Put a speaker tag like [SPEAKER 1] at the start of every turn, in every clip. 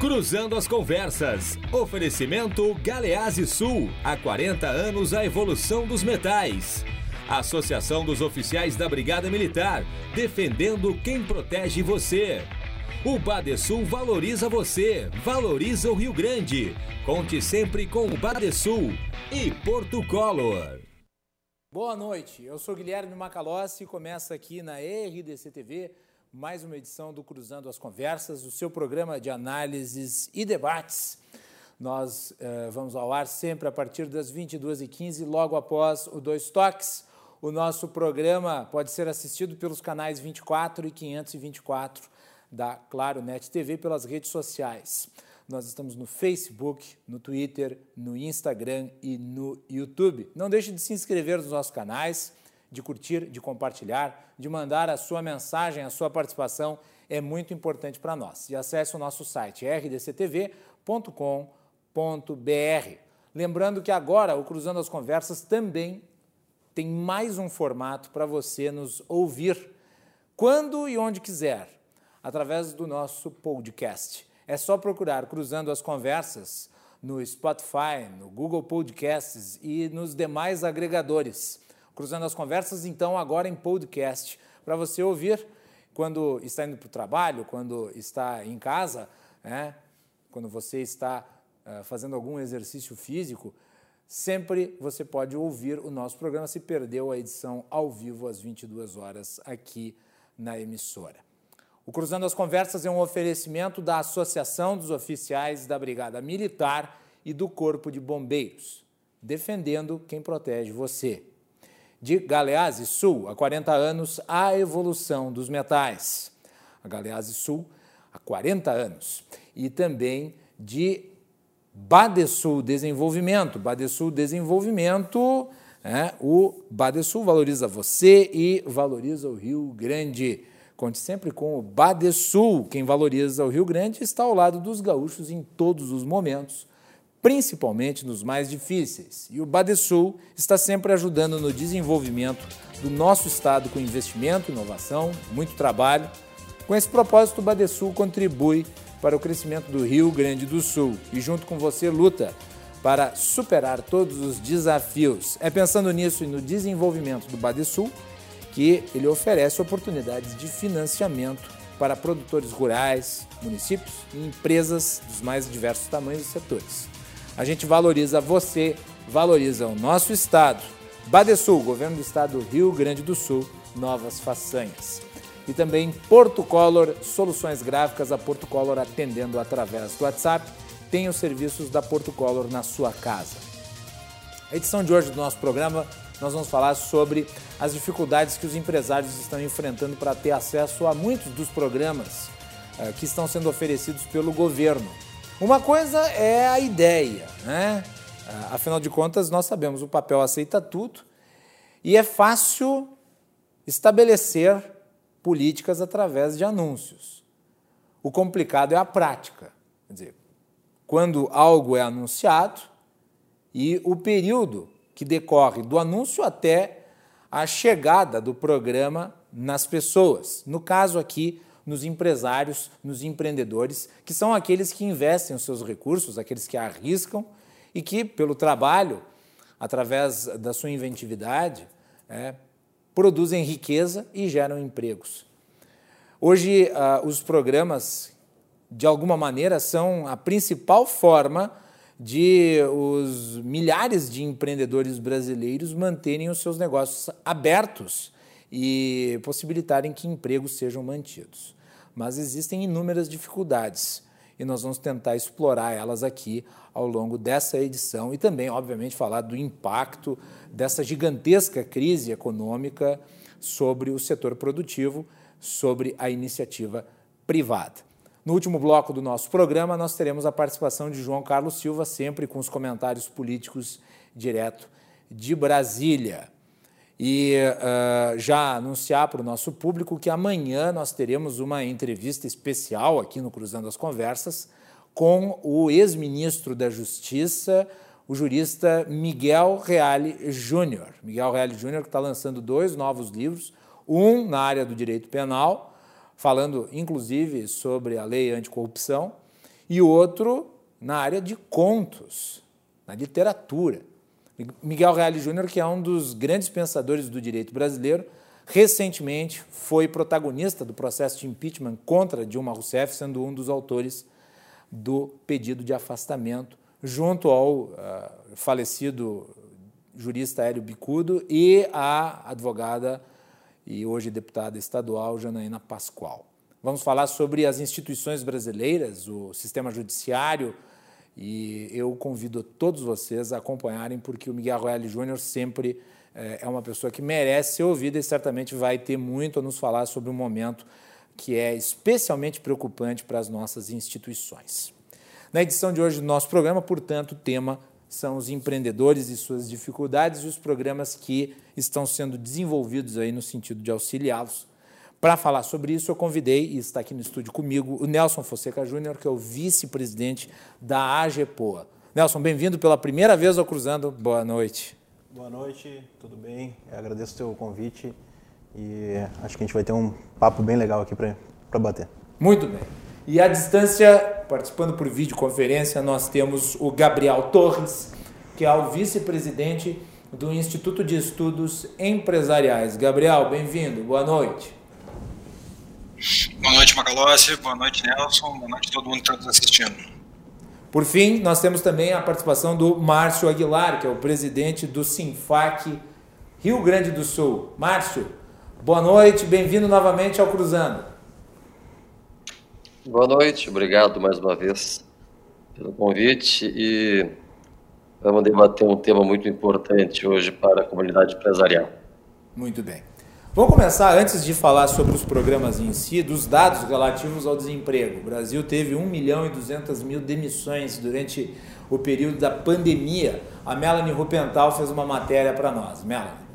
[SPEAKER 1] Cruzando as Conversas. Oferecimento Galease Sul. Há 40 anos a evolução dos metais. Associação dos Oficiais da Brigada Militar. Defendendo quem protege você. O Badesul valoriza você, valoriza o Rio Grande. Conte sempre com o Badesul e Porto Color.
[SPEAKER 2] Boa noite, eu sou Guilherme Macalossi e começa aqui na RDC TV mais uma edição do Cruzando as Conversas, o seu programa de análises e debates. Nós eh, vamos ao ar sempre a partir das 22h15, logo após o Dois Toques. O nosso programa pode ser assistido pelos canais 24 e 524 da Claro Net TV pelas redes sociais. Nós estamos no Facebook, no Twitter, no Instagram e no YouTube. Não deixe de se inscrever nos nossos canais, de curtir, de compartilhar, de mandar a sua mensagem, a sua participação é muito importante para nós. E acesse o nosso site rdctv.com.br. Lembrando que agora o Cruzando as Conversas também tem mais um formato para você nos ouvir quando e onde quiser através do nosso podcast. É só procurar Cruzando as Conversas no Spotify, no Google Podcasts e nos demais agregadores. Cruzando as Conversas, então, agora em podcast, para você ouvir quando está indo para o trabalho, quando está em casa, né? quando você está uh, fazendo algum exercício físico, sempre você pode ouvir o nosso programa se perdeu a edição ao vivo às 22 horas aqui na emissora. O Cruzando as Conversas é um oferecimento da Associação dos Oficiais da Brigada Militar e do Corpo de Bombeiros, defendendo quem protege você. De Galeazzi Sul, há 40 anos, a evolução dos metais. A Galeazzi Sul, há 40 anos. E também de Badesul Desenvolvimento. Badesul Desenvolvimento, é, o Badesul valoriza você e valoriza o Rio Grande. Conte sempre com o Badesul. Quem valoriza o Rio Grande está ao lado dos gaúchos em todos os momentos, principalmente nos mais difíceis. E o Badesul está sempre ajudando no desenvolvimento do nosso estado com investimento, inovação, muito trabalho. Com esse propósito, o Badesul contribui para o crescimento do Rio Grande do Sul e, junto com você, luta para superar todos os desafios. É pensando nisso e no desenvolvimento do Badesul que ele oferece oportunidades de financiamento para produtores rurais, municípios e empresas dos mais diversos tamanhos e setores. A gente valoriza você, valoriza o nosso estado. Badesul, governo do estado do Rio Grande do Sul, novas façanhas. E também Porto Color, soluções gráficas, a Porto Color atendendo através do WhatsApp. Tem os serviços da Porto Color na sua casa. A edição de hoje do nosso programa nós vamos falar sobre as dificuldades que os empresários estão enfrentando para ter acesso a muitos dos programas uh, que estão sendo oferecidos pelo governo. Uma coisa é a ideia, né? Uh, afinal de contas, nós sabemos o papel aceita tudo e é fácil estabelecer políticas através de anúncios. O complicado é a prática. Quer dizer, quando algo é anunciado e o período que decorre do anúncio até a chegada do programa nas pessoas. No caso aqui, nos empresários, nos empreendedores, que são aqueles que investem os seus recursos, aqueles que arriscam e que, pelo trabalho, através da sua inventividade, é, produzem riqueza e geram empregos. Hoje, ah, os programas, de alguma maneira, são a principal forma de os milhares de empreendedores brasileiros manterem os seus negócios abertos e possibilitarem que empregos sejam mantidos. Mas existem inúmeras dificuldades e nós vamos tentar explorar elas aqui ao longo dessa edição e também, obviamente, falar do impacto dessa gigantesca crise econômica sobre o setor produtivo, sobre a iniciativa privada. No último bloco do nosso programa, nós teremos a participação de João Carlos Silva, sempre com os comentários políticos direto de Brasília. E uh, já anunciar para o nosso público que amanhã nós teremos uma entrevista especial aqui no Cruzando as Conversas com o ex-ministro da Justiça, o jurista Miguel Reale Júnior. Miguel Reale Júnior que está lançando dois novos livros, um na área do direito penal falando inclusive sobre a lei anticorrupção, e outro na área de contos, na literatura. Miguel Reale Júnior, que é um dos grandes pensadores do direito brasileiro, recentemente foi protagonista do processo de impeachment contra Dilma Rousseff, sendo um dos autores do pedido de afastamento, junto ao uh, falecido jurista Hélio Bicudo e a advogada e hoje deputada estadual Janaína Pascoal. Vamos falar sobre as instituições brasileiras, o sistema judiciário, e eu convido todos vocês a acompanharem, porque o Miguel Royale Júnior sempre é, é uma pessoa que merece ser ouvida e certamente vai ter muito a nos falar sobre um momento que é especialmente preocupante para as nossas instituições. Na edição de hoje do nosso programa, portanto, o tema são os empreendedores e suas dificuldades e os programas que estão sendo desenvolvidos aí no sentido de auxiliá-los. Para falar sobre isso, eu convidei, e está aqui no estúdio comigo, o Nelson Fonseca Júnior, que é o vice-presidente da AGEPOA. Nelson, bem-vindo pela primeira vez ao Cruzando. Boa noite.
[SPEAKER 3] Boa noite, tudo bem? Eu agradeço o teu convite e acho que a gente vai ter um papo bem legal aqui para bater.
[SPEAKER 2] Muito bem. E à distância, participando por videoconferência, nós temos o Gabriel Torres, que é o vice-presidente do Instituto de Estudos Empresariais. Gabriel, bem-vindo, boa noite.
[SPEAKER 4] Boa noite, Macalossi, boa noite, Nelson, boa noite a todo mundo que está nos assistindo.
[SPEAKER 2] Por fim, nós temos também a participação do Márcio Aguilar, que é o presidente do Sinfac Rio Grande do Sul. Márcio, boa noite, bem-vindo novamente ao Cruzando.
[SPEAKER 5] Boa noite, obrigado mais uma vez pelo convite e vamos debater um tema muito importante hoje para a comunidade empresarial.
[SPEAKER 2] Muito bem. Vamos começar, antes de falar sobre os programas em si, dos dados relativos ao desemprego. O Brasil teve 1 milhão e 200 mil demissões durante o período da pandemia. A Melanie Rupental fez uma matéria para nós. Melanie.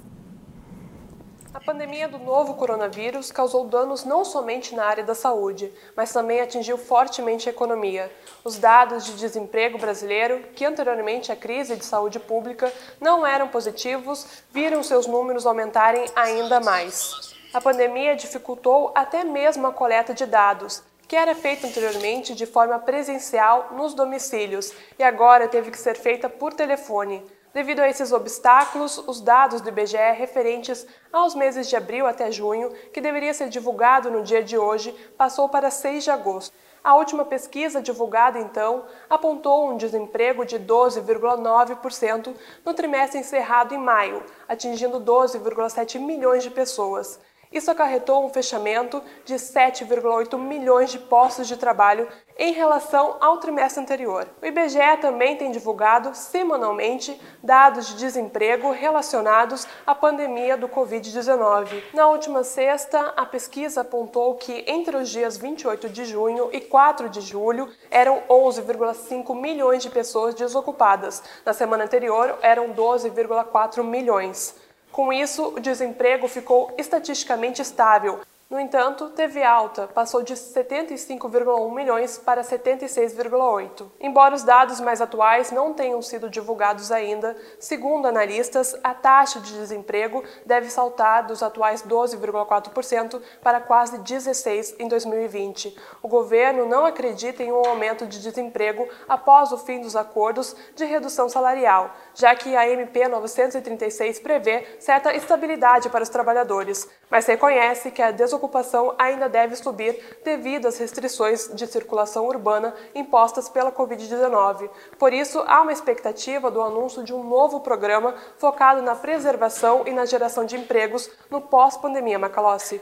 [SPEAKER 6] A pandemia do novo coronavírus causou danos não somente na área da saúde, mas também atingiu fortemente a economia. Os dados de desemprego brasileiro, que anteriormente à crise de saúde pública não eram positivos, viram seus números aumentarem ainda mais. A pandemia dificultou até mesmo a coleta de dados, que era feita anteriormente de forma presencial nos domicílios e agora teve que ser feita por telefone. Devido a esses obstáculos, os dados do IBGE referentes aos meses de abril até junho, que deveria ser divulgado no dia de hoje, passou para 6 de agosto. A última pesquisa divulgada, então, apontou um desemprego de 12,9% no trimestre encerrado em maio, atingindo 12,7 milhões de pessoas. Isso acarretou um fechamento de 7,8 milhões de postos de trabalho em relação ao trimestre anterior. O IBGE também tem divulgado semanalmente dados de desemprego relacionados à pandemia do Covid-19. Na última sexta, a pesquisa apontou que entre os dias 28 de junho e 4 de julho eram 11,5 milhões de pessoas desocupadas. Na semana anterior, eram 12,4 milhões. Com isso, o desemprego ficou estatisticamente estável, no entanto, teve alta, passou de 75,1 milhões para 76,8. Embora os dados mais atuais não tenham sido divulgados ainda, segundo analistas, a taxa de desemprego deve saltar dos atuais 12,4% para quase 16 em 2020. O governo não acredita em um aumento de desemprego após o fim dos acordos de redução salarial, já que a MP 936 prevê certa estabilidade para os trabalhadores, mas reconhece que a desocupação ocupação ainda deve subir devido às restrições de circulação urbana impostas pela Covid-19. Por isso, há uma expectativa do anúncio de um novo programa focado na preservação e na geração de empregos no pós-pandemia, Macalossi.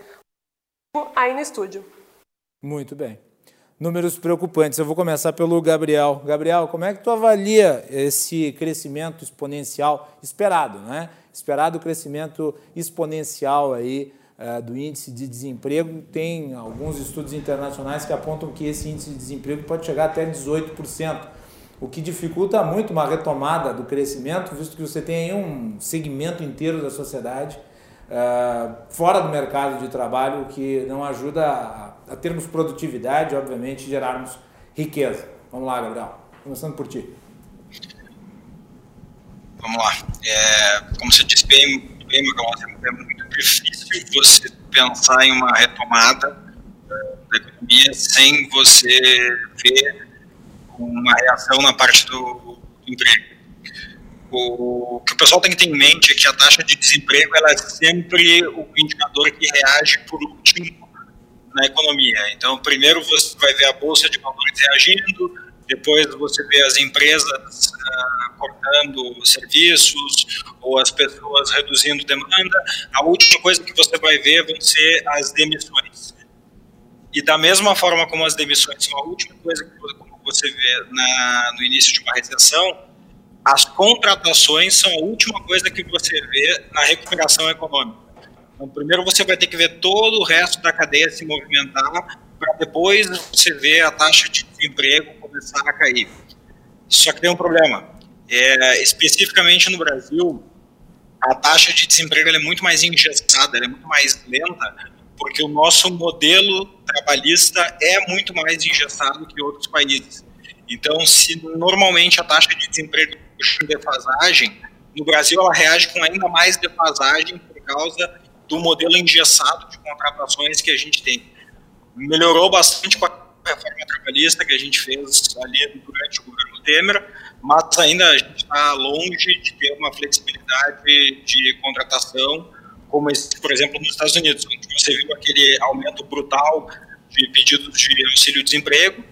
[SPEAKER 6] Aí no estúdio.
[SPEAKER 2] Muito bem. Números preocupantes. Eu vou começar pelo Gabriel. Gabriel, como é que tu avalia esse crescimento exponencial esperado, né? Esperado crescimento exponencial aí do índice de desemprego, tem alguns estudos internacionais que apontam que esse índice de desemprego pode chegar até 18%, o que dificulta muito uma retomada do crescimento, visto que você tem um segmento inteiro da sociedade uh, fora do mercado de trabalho, que não ajuda a, termos produtividade, obviamente, gerarmos riqueza. Vamos lá, Gabriel, começando por ti.
[SPEAKER 4] Vamos lá. É, como você disse bem, bem é muito difícil você pensar em uma retomada da economia sem você ver uma reação na parte do, do emprego. O que o pessoal tem que ter em mente é que a taxa de desemprego ela é sempre o indicador que reage por último na economia. Então, primeiro você vai ver a bolsa de valores reagindo, depois você vê as empresas uh, cortando serviços ou as pessoas reduzindo demanda. A última coisa que você vai ver vão ser as demissões. E da mesma forma como as demissões são a última coisa que você vê na, no início de uma recessão, as contratações são a última coisa que você vê na recuperação econômica. Então, primeiro você vai ter que ver todo o resto da cadeia se movimentar, para depois você ver a taxa de desemprego começar a cair. Só que tem um problema. É, especificamente no Brasil, a taxa de desemprego é muito mais engessada, é muito mais lenta, porque o nosso modelo trabalhista é muito mais engessado que outros países. Então, se normalmente a taxa de desemprego em defasagem, no Brasil ela reage com ainda mais defasagem por causa do modelo engessado de contratações que a gente tem. Melhorou bastante com a reforma trabalhista que a gente fez ali durante o governo Temer, mas ainda a gente está longe de ter uma flexibilidade de contratação, como, por exemplo, nos Estados Unidos, onde você viu aquele aumento brutal de pedidos de auxílio-desemprego,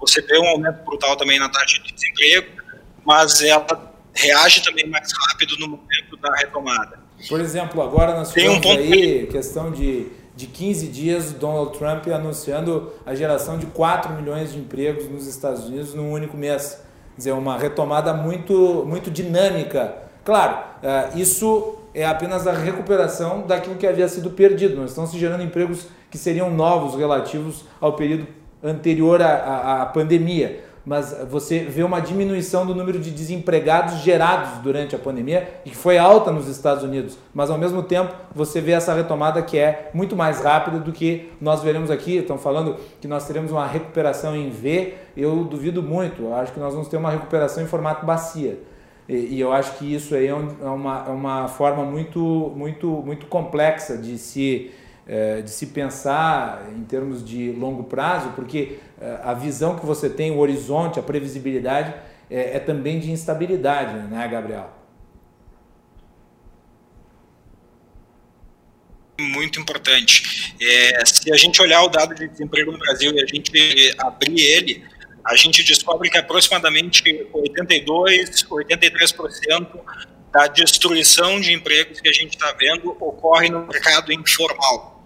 [SPEAKER 4] você vê um aumento brutal também na taxa de desemprego, mas ela reage também mais rápido no momento da retomada.
[SPEAKER 2] Por exemplo, agora nós Tem um aí questão de, de 15 dias Donald Trump anunciando a geração de 4 milhões de empregos nos Estados Unidos num único mês. Quer dizer, uma retomada muito, muito dinâmica. Claro, eh, isso é apenas a recuperação daquilo que havia sido perdido. Não estão se gerando empregos que seriam novos relativos ao período anterior à, à, à pandemia mas você vê uma diminuição do número de desempregados gerados durante a pandemia e que foi alta nos Estados Unidos, mas ao mesmo tempo você vê essa retomada que é muito mais rápida do que nós veremos aqui. Estão falando que nós teremos uma recuperação em V, eu duvido muito, eu acho que nós vamos ter uma recuperação em formato bacia. E, e eu acho que isso aí é, um, é uma, é uma forma muito, muito, muito complexa de se é, de se pensar em termos de longo prazo, porque é, a visão que você tem, o horizonte, a previsibilidade é, é também de instabilidade, né, Gabriel?
[SPEAKER 4] Muito importante. É, se a gente olhar o dado de desemprego no Brasil e a gente abrir ele, a gente descobre que aproximadamente 82, 83% da destruição de empregos que a gente está vendo ocorre no mercado informal.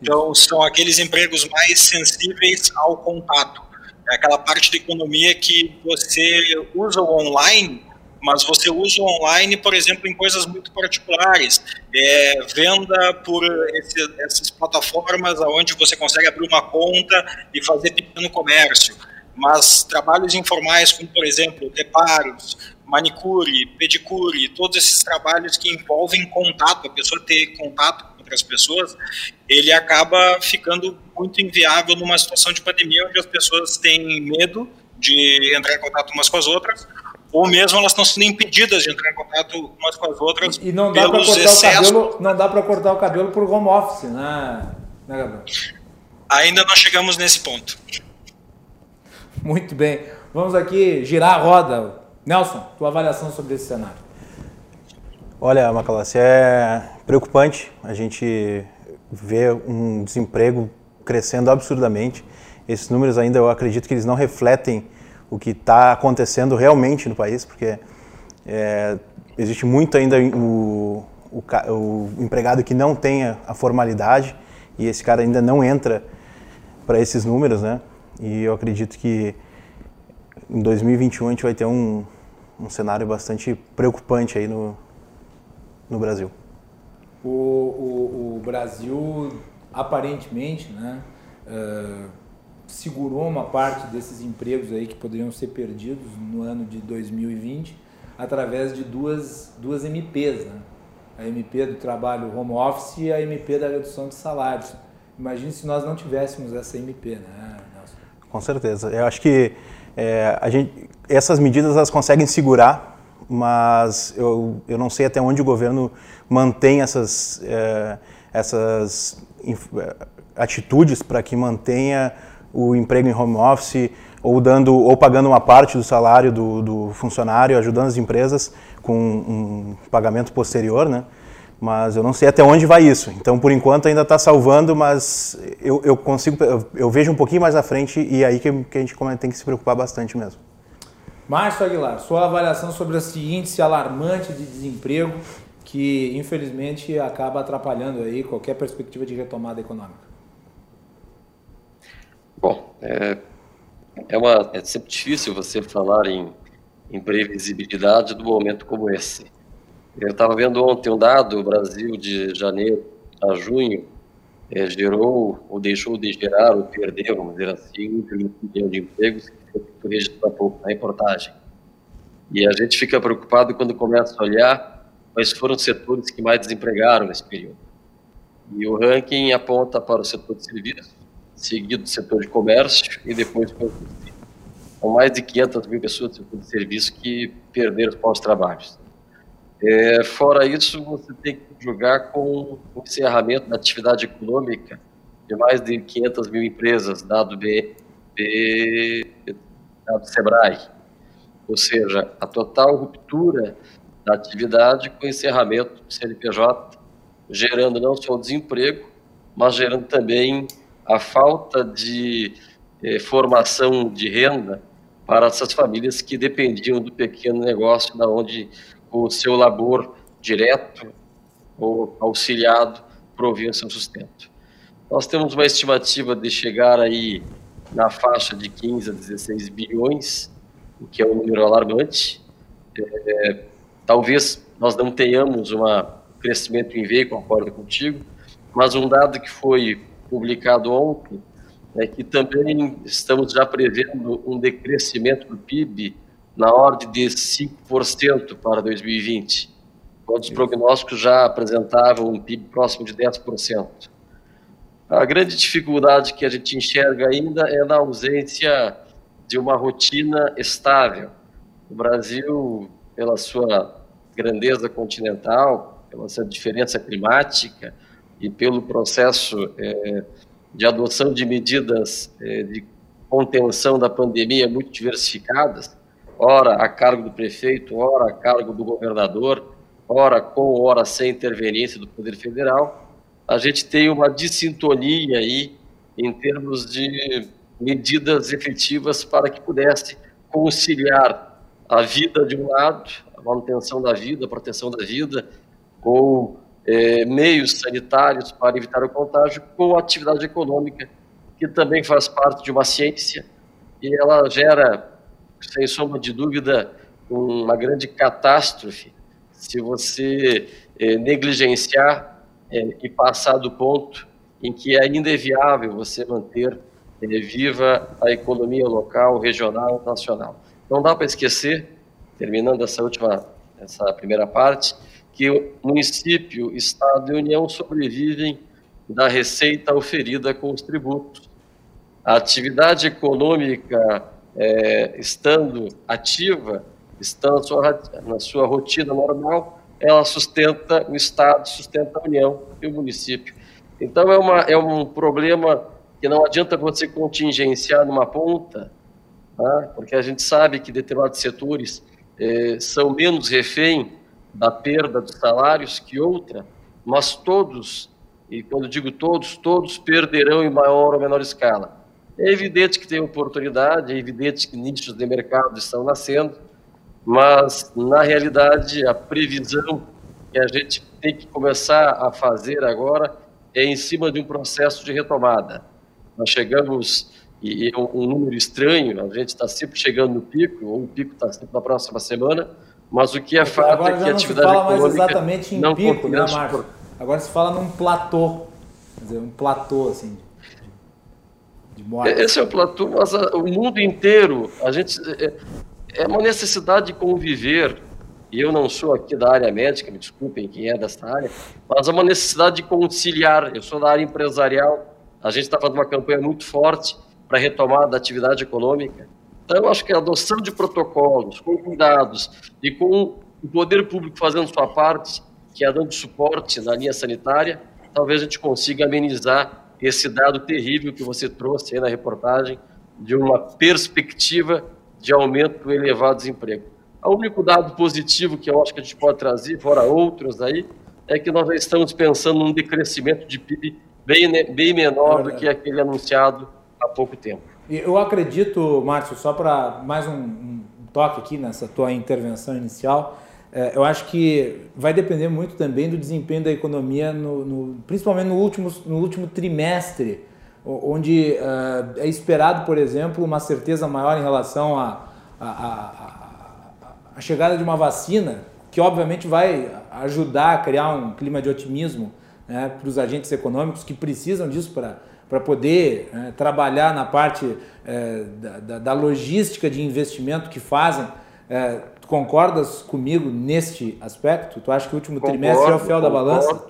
[SPEAKER 4] Então, são aqueles empregos mais sensíveis ao contato. É aquela parte da economia que você usa o online, mas você usa o online, por exemplo, em coisas muito particulares. É, venda por esse, essas plataformas onde você consegue abrir uma conta e fazer pequeno comércio. Mas trabalhos informais, como, por exemplo, reparos, manicure, pedicure, todos esses trabalhos que envolvem contato, a pessoa ter contato outras pessoas, ele acaba ficando muito inviável numa situação de pandemia onde as pessoas têm medo de entrar em contato umas com as outras, ou mesmo elas estão sendo impedidas de entrar em contato umas com as outras
[SPEAKER 2] e, não dá pelos cortar excessos. O cabelo, não dá para cortar o cabelo por home office, né, né Gabriel?
[SPEAKER 4] Ainda não chegamos nesse ponto.
[SPEAKER 2] Muito bem. Vamos aqui girar a roda. Nelson, tua avaliação sobre esse cenário.
[SPEAKER 3] Olha, Macalossi, é preocupante a gente ver um desemprego crescendo absurdamente. Esses números ainda eu acredito que eles não refletem o que está acontecendo realmente no país, porque é, existe muito ainda o, o, o, empregado que não tenha a formalidade e esse cara ainda não entra para esses números, né? E eu acredito que em 2021 a gente vai ter um, um cenário bastante preocupante aí no, no Brasil?
[SPEAKER 2] O, o, o Brasil, aparentemente, né, uh, segurou uma parte desses empregos aí que poderiam ser perdidos no ano de 2020 através de duas, duas MPs, né? a MP do trabalho home office e a MP da redução de salários. Imagine se nós não tivéssemos essa MP, né, Nelson?
[SPEAKER 3] Com certeza. Eu acho que é, a gente, essas medidas elas conseguem segurar mas eu, eu não sei até onde o governo mantém essas, é, essas é, atitudes para que mantenha o emprego em home office, ou dando ou pagando uma parte do salário do, do funcionário, ajudando as empresas com um pagamento posterior, né? Mas eu não sei até onde vai isso. Então, por enquanto, ainda está salvando, mas eu, eu consigo, eu, eu, vejo um pouquinho mais à frente e aí que, que a gente tem que se preocupar bastante mesmo.
[SPEAKER 2] Márcio Aguilar, sua avaliação sobre esse índice alarmante de desemprego que, infelizmente, acaba atrapalhando aí qualquer perspectiva de retomada econômica.
[SPEAKER 5] Bom, é, é, uma, é sempre difícil você falar em, em previsibilidade do momento como esse. Eu estava vendo ontem um dado, o Brasil de janeiro a junho é, gerou ou deixou de gerar ou perdeu, vamos dizer assim, um milhão de empregos que foi registrado há pouco na reportagem. E a gente fica preocupado quando começa a olhar quais foram os setores que mais desempregaram nesse período. E o ranking aponta para o setor de serviços, seguido do setor de comércio e depois com São mais de 500 mil pessoas do setor de serviço que perderam os pós-trabalhos. É, fora isso, você tem que julgar com o encerramento da atividade econômica de mais de 500 mil empresas, dado B, B dado SEBRAE. Ou seja, a total ruptura da atividade com o encerramento do CNPJ, gerando não só o desemprego, mas gerando também a falta de eh, formação de renda para essas famílias que dependiam do pequeno negócio, da onde o seu labor direto ou auxiliado provia seu sustento. Nós temos uma estimativa de chegar aí na faixa de 15 a 16 bilhões, o que é um número alarmante. É, talvez nós não tenhamos um crescimento em V, concordo contigo, mas um dado que foi publicado ontem, é que também estamos já prevendo um decrescimento do PIB na ordem de 5% para 2020, quando os prognósticos já apresentavam um PIB próximo de 10%. A grande dificuldade que a gente enxerga ainda é na ausência de uma rotina estável. O Brasil, pela sua grandeza continental, pela sua diferença climática, e pelo processo é, de adoção de medidas é, de contenção da pandemia muito diversificadas, ora a cargo do prefeito, ora a cargo do governador, ora com, ora sem interferência do Poder Federal, a gente tem uma dissintonia aí em termos de medidas efetivas para que pudesse conciliar a vida de um lado, a manutenção da vida, a proteção da vida, com é, meios sanitários para evitar o contágio com a atividade econômica, que também faz parte de uma ciência e ela gera, sem sombra de dúvida, uma grande catástrofe se você é, negligenciar é, e passar do ponto em que ainda é viável você manter é, viva a economia local, regional, nacional. Não dá para esquecer, terminando essa última, essa primeira parte, que o município, Estado e União sobrevivem da receita oferida com os tributos. A atividade econômica, é, estando ativa, estando na sua, na sua rotina normal, ela sustenta o Estado, sustenta a União e o município. Então, é, uma, é um problema que não adianta você contingenciar numa ponta, tá? porque a gente sabe que determinados setores é, são menos refém da perda dos salários que outra, mas todos, e quando digo todos, todos perderão em maior ou menor escala. É evidente que tem oportunidade, é evidente que nichos de mercado estão nascendo, mas na realidade a previsão que a gente tem que começar a fazer agora é em cima de um processo de retomada. Nós chegamos, e é um número estranho, a gente está sempre chegando no pico, ou o pico está sempre na próxima semana, mas o que é fato
[SPEAKER 2] Agora
[SPEAKER 5] é que
[SPEAKER 2] a
[SPEAKER 5] atividade
[SPEAKER 2] econômica...
[SPEAKER 5] Agora
[SPEAKER 2] se fala mais exatamente em
[SPEAKER 5] não
[SPEAKER 2] pico, né, Márcio? Agora se fala num platô, quer dizer, um platô, assim, de, de morte.
[SPEAKER 5] Esse é o platô, mas o mundo inteiro, a gente... É, uma necessidade de conviver e eu não sou aqui da área médica, me desculpem quem é dessa área, mas é uma necessidade de conciliar. Eu sou da área empresarial, a gente está fazendo uma campanha muito forte para retomar da atividade econômica. Então, acho que a adoção de protocolos, com cuidados e com o poder público fazendo sua parte, que é dando suporte na linha sanitária, talvez a gente consiga amenizar esse dado terrível que você trouxe aí na reportagem de uma perspectiva de aumento elevado do desemprego. O único dado positivo que eu acho que a gente pode trazer, fora outros aí, é que nós já estamos pensando num decrescimento de PIB bem, bem menor do que aquele anunciado há pouco tempo.
[SPEAKER 2] Eu acredito, Márcio, só para mais um, um, toque aqui nessa tua intervenção inicial, é, eu acho que vai depender muito também do desempenho da economia, no, no, principalmente no último, no último trimestre, onde uh, é esperado, por exemplo, uma certeza maior em relação à a, a, a, chegada de uma vacina, que obviamente vai ajudar a criar um clima de otimismo né, para os agentes econômicos que precisam disso para para poder né, trabalhar na parte é, da, da, logística de investimento que fazem. Tu concordas comigo neste aspecto? Tu acha que o último concordo, trimestre é o fiel da balança?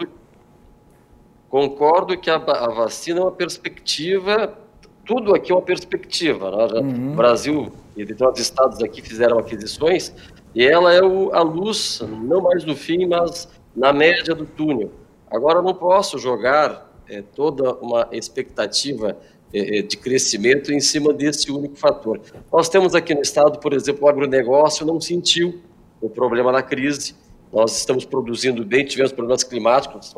[SPEAKER 5] Concordo que a, a, vacina é uma perspectiva, tudo aqui é uma perspectiva. Né? Uhum. O Brasil e outros estados aqui fizeram aquisições e ela é o, a luz, não mais no fim, mas na média do túnel. Agora, não posso jogar é, toda uma expectativa é, de crescimento em cima desse único fator. Nós temos aqui no estado, por exemplo, o agronegócio não sentiu o problema da crise. Nós estamos produzindo bem, tivemos problemas climáticos,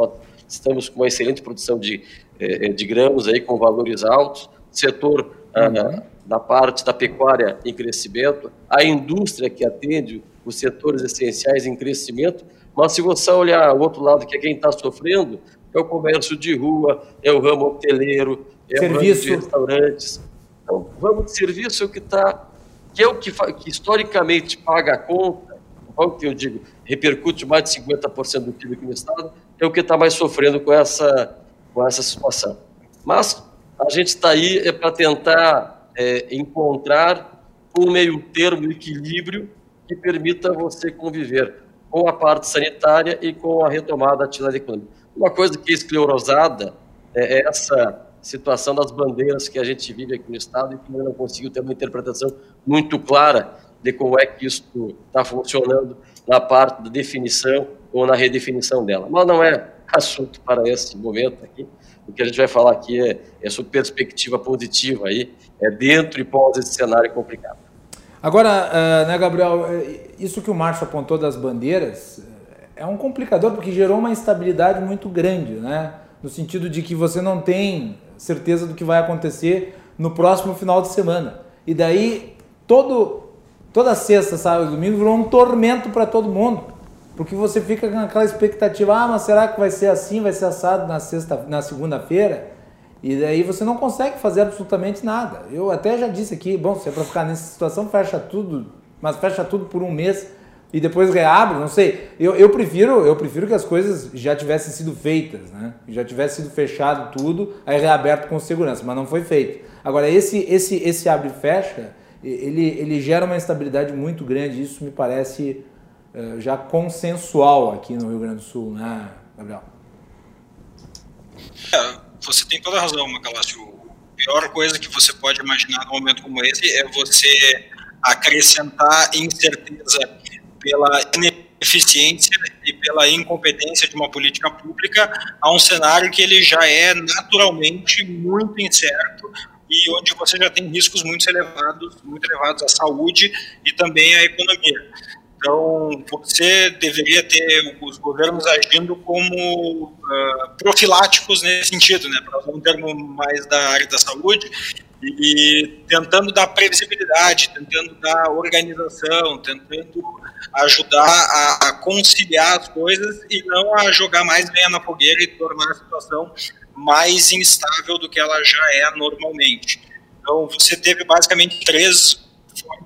[SPEAKER 5] estamos com uma excelente produção de, eh, de grãos aí com valores altos, setor ah, uhum. da parte da pecuária em crescimento, a indústria que atende os setores essenciais em crescimento, mas se você olhar o outro lado, que é quem está sofrendo, é o comércio de rua, é o ramo hoteleiro, é serviço. o ramo de restaurantes. Então, o ramo de serviço é o que está, que é o que, que historicamente paga a conta, o que eu digo, repercute mais de 50% do PIB aqui no Estado, é o que está mais sofrendo com essa, com essa situação. Mas a gente está aí é para tentar é, encontrar um meio termo, um equilíbrio que permita você conviver com a parte sanitária e com a retomada da atividade econômica. Uma coisa que é esclerosada é essa situação das bandeiras que a gente vive aqui no Estado e que ainda não conseguiu ter uma interpretação muito clara de como é que isso está funcionando na parte da definição ou na redefinição dela. Mas não é assunto para esse momento aqui. O que a gente vai falar aqui é, é sobre perspectiva positiva aí, é dentro e pós esse cenário complicado.
[SPEAKER 2] Agora, uh, né, Gabriel, eh, isso que o Márcio apontou das bandeiras é um complicador porque gerou uma instabilidade muito grande, né? No sentido de que você não tem certeza do que vai acontecer no próximo final de semana. E daí todo toda sexta, sábado e domingo virou um tormento para todo mundo. Porque você fica com aquela expectativa, ah, mas será que vai ser assim, vai ser assado na sexta, na segunda-feira? E daí você não consegue fazer absolutamente nada. Eu até já disse aqui, bom, se é para ficar nessa situação, fecha tudo, mas fecha tudo por um mês e depois reabre, não sei. Eu, eu prefiro eu prefiro que as coisas já tivessem sido feitas, né? Já tivesse sido fechado tudo, aí reaberto com segurança, mas não foi feito. Agora esse esse esse abre e fecha ele, ele gera uma instabilidade muito grande. Isso me parece já consensual aqui no Rio Grande do Sul, né, Gabriel?
[SPEAKER 4] É, você tem toda a razão, Macalásio. A pior coisa que você pode imaginar num momento como esse é você acrescentar incerteza pela ineficiência e pela incompetência de uma política pública a um cenário que ele já é naturalmente muito incerto e onde você já tem riscos muito elevados, muito elevados à saúde e também à economia. Então, você deveria ter os governos agindo como uh, profiláticos nesse sentido, né, para usar um termo mais da área da saúde, e, tentando dar previsibilidade, tentando dar organização, tentando ajudar a, a, conciliar as coisas e não a jogar mais lenha na fogueira e tornar a situação mais instável do que ela já é normalmente. Então, você teve basicamente três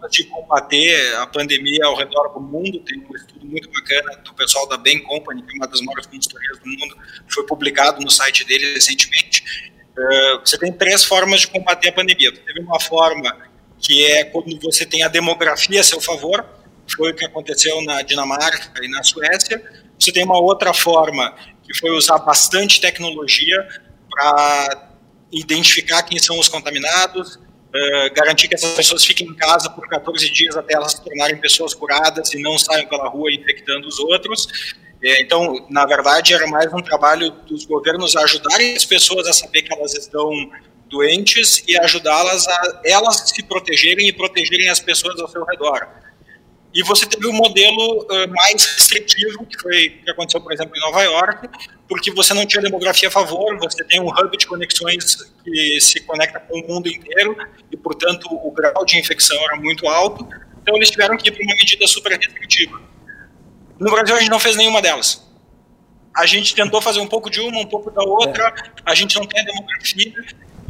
[SPEAKER 4] de combater a pandemia ao redor do mundo. Tem um estudo muito bacana do pessoal da Bain Company, que é uma das maiores consultorias do mundo, foi publicado no site dele recentemente. Eh, você tem três formas de combater a pandemia. Teve uma forma que é quando você tem a demografia a seu favor, foi o que aconteceu na Dinamarca e na Suécia. Você tem uma outra forma que foi usar bastante tecnologia para identificar quem são os contaminados, uh, garantir que essas pessoas fiquem em casa por 14 dias até elas se tornarem pessoas curadas e não saiam pela rua infectando os outros. É, então, na verdade, era mais um trabalho dos governos ajudarem as pessoas a saber que elas estão doentes e ajudá-las a elas se protegerem e protegerem as pessoas ao seu redor. E você teve um modelo uh, mais restritivo, que foi o que aconteceu, por exemplo, em Nova York, porque você não tinha demografia a favor, você tem um hub de conexões que se conecta com o mundo inteiro, e, portanto, o grau de infecção era muito alto, então eles tiveram que ir para uma medida super restritiva. No Brasil, a gente não fez nenhuma delas. A gente tentou fazer um pouco de uma, um pouco da outra, a gente não tem a demografia,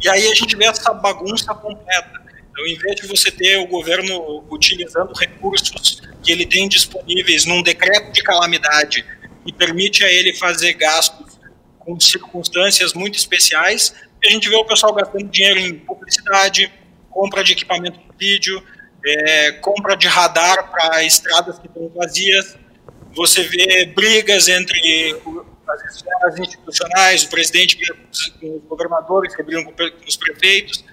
[SPEAKER 4] e aí a gente vê essa bagunça completa. Então, em vez de você ter o governo utilizando recursos que ele tem disponíveis num decreto de calamidade e permite a ele fazer gastos com circunstâncias muito especiais, a gente vê o pessoal gastando dinheiro em publicidade, compra de equipamento de vídeo, é, compra de radar para estradas que estão vazias. Você vê brigas entre as esferas institucionais, o presidente com os governadores, que brigam com os prefeitos.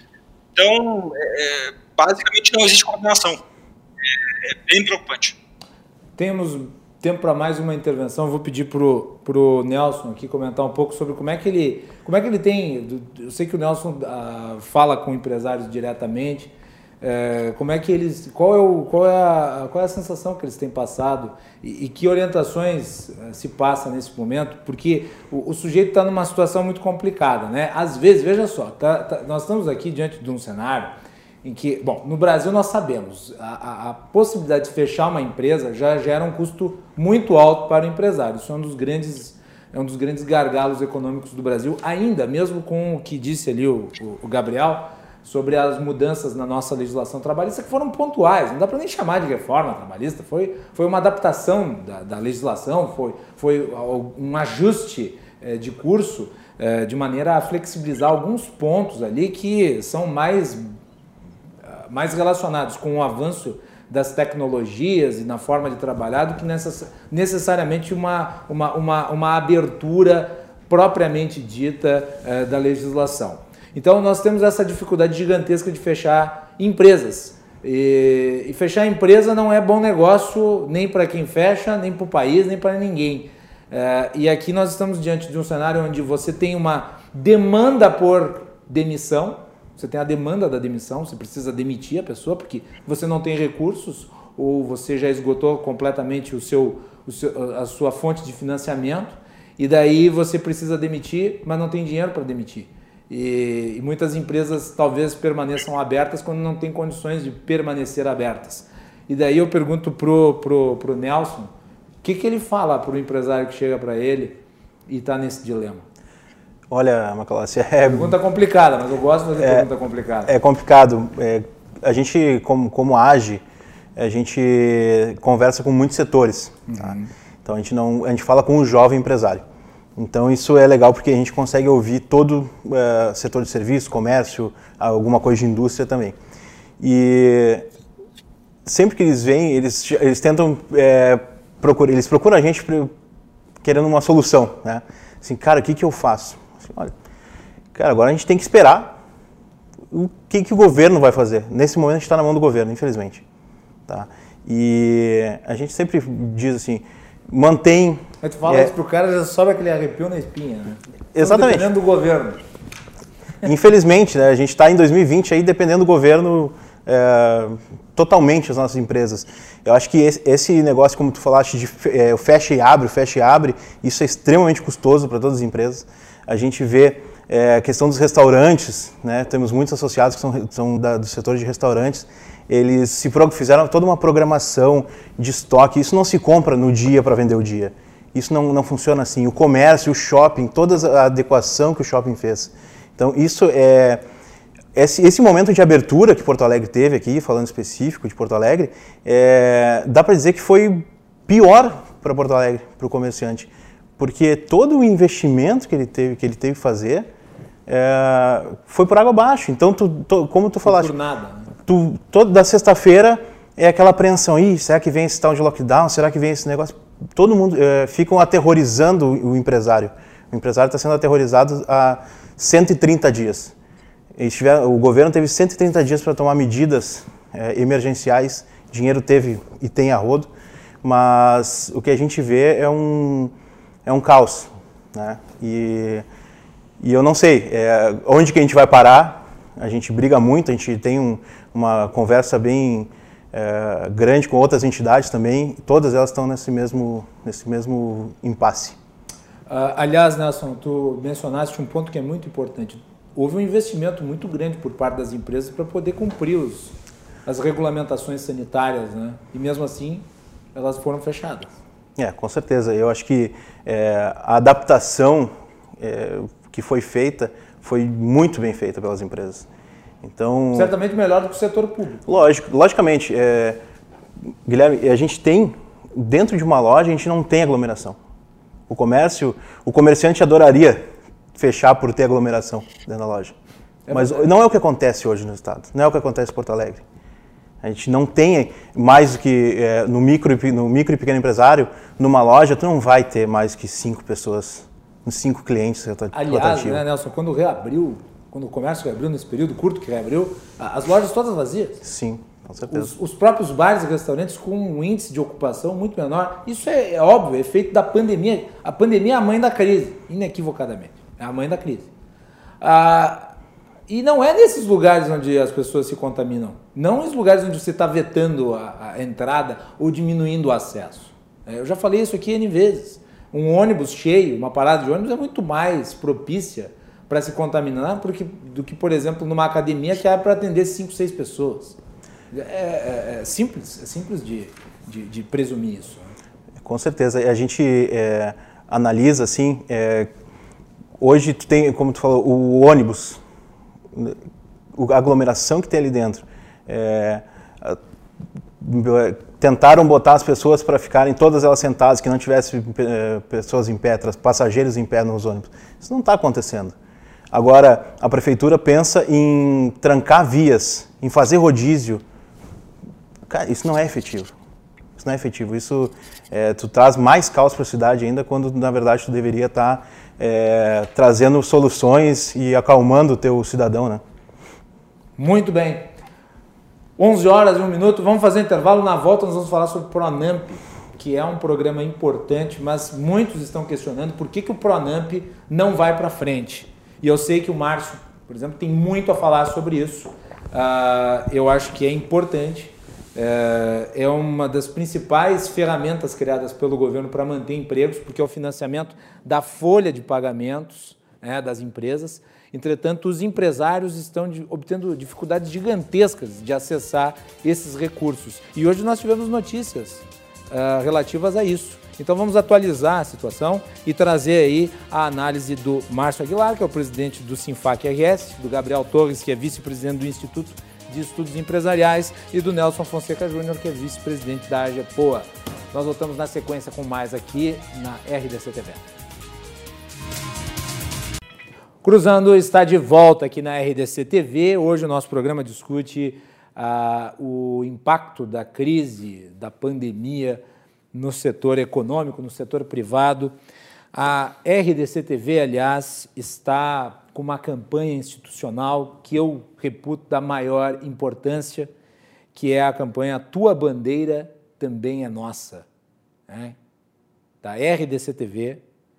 [SPEAKER 4] Então, é, basicamente não existe coordenação. É, é bem preocupante.
[SPEAKER 2] Temos tempo para mais uma intervenção. Vou pedir pro pro Nelson aqui comentar um pouco sobre como é que ele como é que ele tem. Eu sei que o Nelson ah, fala com empresários diretamente. É, como é que eles, qual é, o, qual, é a, qual é a sensação que eles têm passado e, e que orientações é, se passa nesse momento? Porque o, o sujeito está numa situação muito complicada, né? Às vezes, veja só, tá, tá, nós estamos aqui diante de um cenário em que, bom, no Brasil nós sabemos, a, a, a, possibilidade de fechar uma empresa já gera um custo muito alto para o empresário. Isso é um dos grandes, é um dos grandes gargalos econômicos do Brasil, ainda mesmo com o que disse ali o, o, o Gabriel sobre as mudanças na nossa legislação trabalhista que foram pontuais, não dá para nem chamar de reforma trabalhista, foi, foi uma adaptação da, da legislação, foi, foi um ajuste é, de curso é, de maneira a flexibilizar alguns pontos ali que são mais, mais relacionados com o avanço das tecnologias e na forma de trabalhar do que necess, necessariamente uma, uma, uma, uma abertura propriamente dita é, da legislação. Então nós temos essa dificuldade gigantesca de fechar empresas. E, e fechar empresa não é bom negócio nem para quem fecha, nem para o país, nem para ninguém. É, e aqui nós estamos diante de um cenário onde você tem uma demanda por demissão, você tem a demanda da demissão, você precisa demitir a pessoa porque você não tem recursos ou você já esgotou completamente o seu, o seu, a sua fonte de financiamento e daí você precisa demitir, mas não tem dinheiro para demitir. E, e, muitas empresas talvez permaneçam abertas quando não tem condições de permanecer abertas. E daí eu pergunto pro, pro, pro Nelson, o que, que ele fala para o empresário que chega para ele e está nesse dilema?
[SPEAKER 3] Olha, Macalossi, é...
[SPEAKER 2] Pergunta complicada, mas eu gosto de fazer é, pergunta complicada.
[SPEAKER 3] É complicado. É, a gente, como, como age, a gente conversa com muitos setores. Tá? Uhum. Então a gente, não, a gente fala com o jovem empresário. Então isso é legal porque a gente consegue ouvir todo uh, setor de serviço, comércio, alguma coisa de indústria também. E sempre que eles vêm, eles, eles tentam é, procurar, eles procuram a gente querendo uma solução, né? Assim, cara, o que que eu faço? Assim, olha, cara, agora a gente tem que esperar o que que o governo vai fazer. Nesse momento a gente está na mão do governo, infelizmente, tá? E a gente sempre diz assim, mantém.
[SPEAKER 2] Mas tu fala é, isso pro cara, já sobe aquele arrepio na espinha, né?
[SPEAKER 3] Exatamente.
[SPEAKER 2] Dependendo do governo.
[SPEAKER 3] Infelizmente, né, a gente está em 2020 aí dependendo do governo é, totalmente as nossas empresas. Eu acho que esse, esse negócio, como tu falaste, de é, fecha e abre, fecha e abre, isso é extremamente custoso para todas as empresas. A gente vê é, a questão dos restaurantes, né, temos muitos associados que são, são da, do setor de restaurantes, eles se fizeram toda uma programação de estoque. Isso não se compra no dia para vender o dia. Isso não, não funciona assim. O comércio, o shopping, toda a adequação que o shopping fez. Então, isso é. Esse, esse momento de abertura que Porto Alegre teve aqui, falando específico de Porto Alegre, é, dá para dizer que foi pior para Porto Alegre, para o comerciante. Porque todo o investimento que ele teve que, ele teve que fazer é, foi por água abaixo. Então, tu, tu, como tu falaste.
[SPEAKER 2] Por nada.
[SPEAKER 3] Tu, toda sexta-feira é aquela apreensão, Ih, será que vem esse tal de lockdown, será que vem esse negócio? Todo mundo é, ficam aterrorizando o empresário. O empresário está sendo aterrorizado há 130 dias. Tiver, o governo teve 130 dias para tomar medidas é, emergenciais, dinheiro teve e tem a rodo, mas o que a gente vê é um, é um caos. Né? E, e eu não sei é, onde que a gente vai parar, a gente briga muito, a gente tem um, uma conversa bem é, grande com outras entidades também, todas elas estão nesse mesmo, nesse mesmo impasse.
[SPEAKER 2] Uh, aliás, Nelson, tu mencionaste um ponto que é muito importante. Houve um investimento muito grande por parte das empresas para poder cumprir os, as regulamentações sanitárias, né? E mesmo assim, elas foram fechadas.
[SPEAKER 3] É, com certeza. Eu acho que é, a adaptação é, que foi feita foi muito bem feita pelas empresas. Então,
[SPEAKER 2] certamente melhor do que o setor público.
[SPEAKER 3] Lógico, logicamente. É, Guilherme, a gente tem dentro de uma loja a gente não tem aglomeração. O comércio, o comerciante adoraria fechar por ter aglomeração dentro da loja. É Mas verdade. não é o que acontece hoje no estado, não é o que acontece em Porto Alegre. A gente não tem mais do que é, no, micro, no micro e pequeno empresário, numa loja, tu não vai ter mais que cinco pessoas, cinco clientes
[SPEAKER 2] Aliás, né, Nelson, quando reabriu, quando o comércio reabriu nesse período curto que reabriu, as lojas todas vazias.
[SPEAKER 3] Sim. Com certeza.
[SPEAKER 2] Os, os, próprios bares e restaurantes com um índice de ocupação muito menor. Isso é, é óbvio, é efeito da pandemia. A pandemia é a mãe da crise, inequivocadamente. É a mãe da crise. Ah, e não é nesses lugares onde as pessoas se contaminam. Não nos lugares onde você está vetando a, a, entrada ou diminuindo o acesso. É, eu já falei isso aqui N vezes. Um ônibus cheio, uma parada de ônibus é muito mais propícia para se contaminar porque, do que, por exemplo, numa academia que é para atender 5, 6 pessoas. É, é, é, simples, é simples de, de, de, presumir isso. Né?
[SPEAKER 3] Com certeza. A gente é, analisa assim. É, hoje tu tem, como tu falou, o ônibus, a aglomeração que tem ali dentro. É, tentaram botar as pessoas para ficarem todas elas sentadas, que não tivesse pessoas em pé, passageiros em pé nos ônibus. Isso não está acontecendo. Agora, a prefeitura pensa em trancar vias, em fazer rodízio Cara, isso não é efetivo. Isso não é efetivo. Isso é, tu traz mais caos para a cidade ainda quando na verdade tu deveria estar tá, é, trazendo soluções e acalmando o teu cidadão, né?
[SPEAKER 2] Muito bem. 11 horas e um minuto. Vamos fazer intervalo. Na volta nós vamos falar sobre o Pronamp, que é um programa importante, mas muitos estão questionando por que, que o Pronamp não vai para frente. E eu sei que o Márcio, por exemplo, tem muito a falar sobre isso. Uh, eu acho que é importante é, é uma das principais ferramentas criadas pelo governo para manter empregos, porque é o financiamento da folha de pagamentos né, das empresas. Entretanto, os empresários estão de, obtendo dificuldades gigantescas de acessar esses recursos. E hoje nós tivemos notícias uh, relativas a isso. Então vamos atualizar a situação e trazer aí a análise do Márcio Aguilar, que é o presidente do Sinfac RS, do Gabriel Torres, que é vice-presidente do Instituto de Estudos Empresariais, e do Nelson Fonseca Júnior, que é vice-presidente da AGEPOA. Nós voltamos na sequência com mais aqui na RDC TV. Cruzando está de volta aqui na RDC TV. Hoje o nosso programa discute ah, o impacto da crise, da pandemia no setor econômico, no setor privado. A RDC TV, aliás, está com uma campanha institucional que eu reputo da maior importância, que é a campanha Tua Bandeira Também é Nossa, né? da RDC-TV,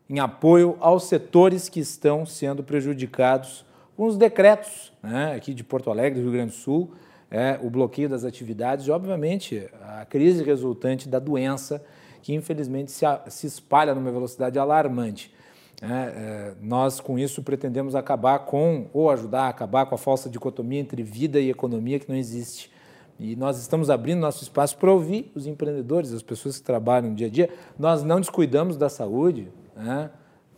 [SPEAKER 2] em apoio aos setores que estão sendo prejudicados com os decretos né, aqui de Porto Alegre, do Rio Grande do Sul, é, o bloqueio das atividades e, obviamente, a crise resultante da doença que, infelizmente, se, se espalha numa velocidade alarmante. É, é, nós, com isso, pretendemos acabar com, ou ajudar a acabar com a falsa dicotomia entre vida e economia que não existe. E nós estamos abrindo nosso espaço para ouvir os empreendedores, as pessoas que trabalham no dia a dia. Nós não descuidamos da saúde, né?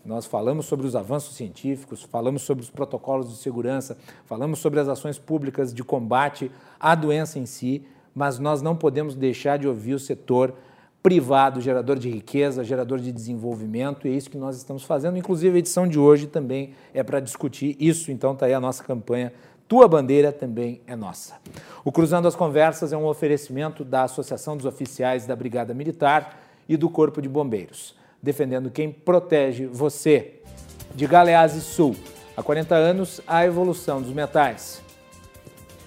[SPEAKER 2] Nós falamos sobre os avanços científicos, falamos sobre os protocolos de segurança, falamos sobre as ações públicas de combate à doença em si, mas nós não podemos deixar de ouvir o setor privado, gerador de riqueza, gerador de desenvolvimento, e é isso que nós estamos fazendo. Inclusive, a edição de hoje também é para discutir isso, então está aí a nossa campanha. Tua bandeira também é nossa. O Cruzando as Conversas é um oferecimento da Associação dos Oficiais da Brigada Militar e do Corpo de Bombeiros, defendendo quem protege você. De Galeazzi Sul, há 40 anos, a evolução dos metais.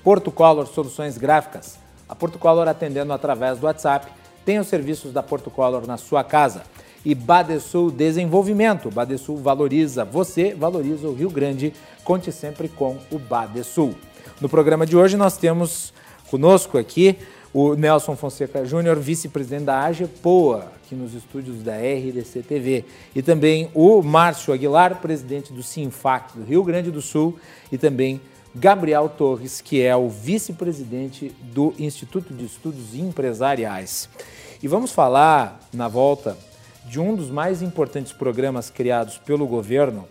[SPEAKER 2] Porto Color Soluções Gráficas, a Porto Color atendendo através do WhatsApp tem os serviços da Porto Color na sua casa. E Badesul Desenvolvimento. Badesul valoriza você, valoriza o Rio Grande. Conte sempre com o Badesul. No programa de hoje nós temos conosco aqui o Nelson Fonseca Júnior, vice-presidente da AGEPOA, aqui nos estúdios da RDC TV, e também o Márcio Aguilar, presidente do Sinfac do Rio Grande do Sul, e também Gabriel Torres, que é o vice-presidente do Instituto de Estudos Empresariais. E vamos falar, na volta, de um dos mais importantes programas criados pelo governo,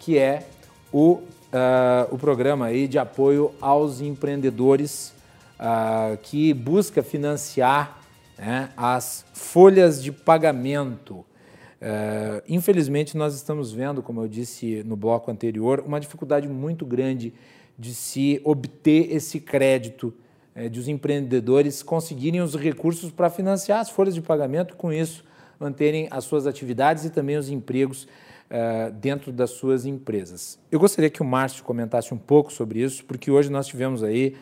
[SPEAKER 2] que é o, uh, o programa aí de apoio aos empreendedores uh, que busca financiar né, as folhas de pagamento. Uh, infelizmente, nós estamos vendo, como eu disse no bloco anterior, uma dificuldade muito grande de se obter esse crédito, uh, de os empreendedores conseguirem os recursos para financiar as folhas de pagamento, com isso manterem as suas atividades e também os empregos uh, dentro das suas empresas. Eu gostaria que o Márcio comentasse um pouco sobre isso, porque hoje nós tivemos aí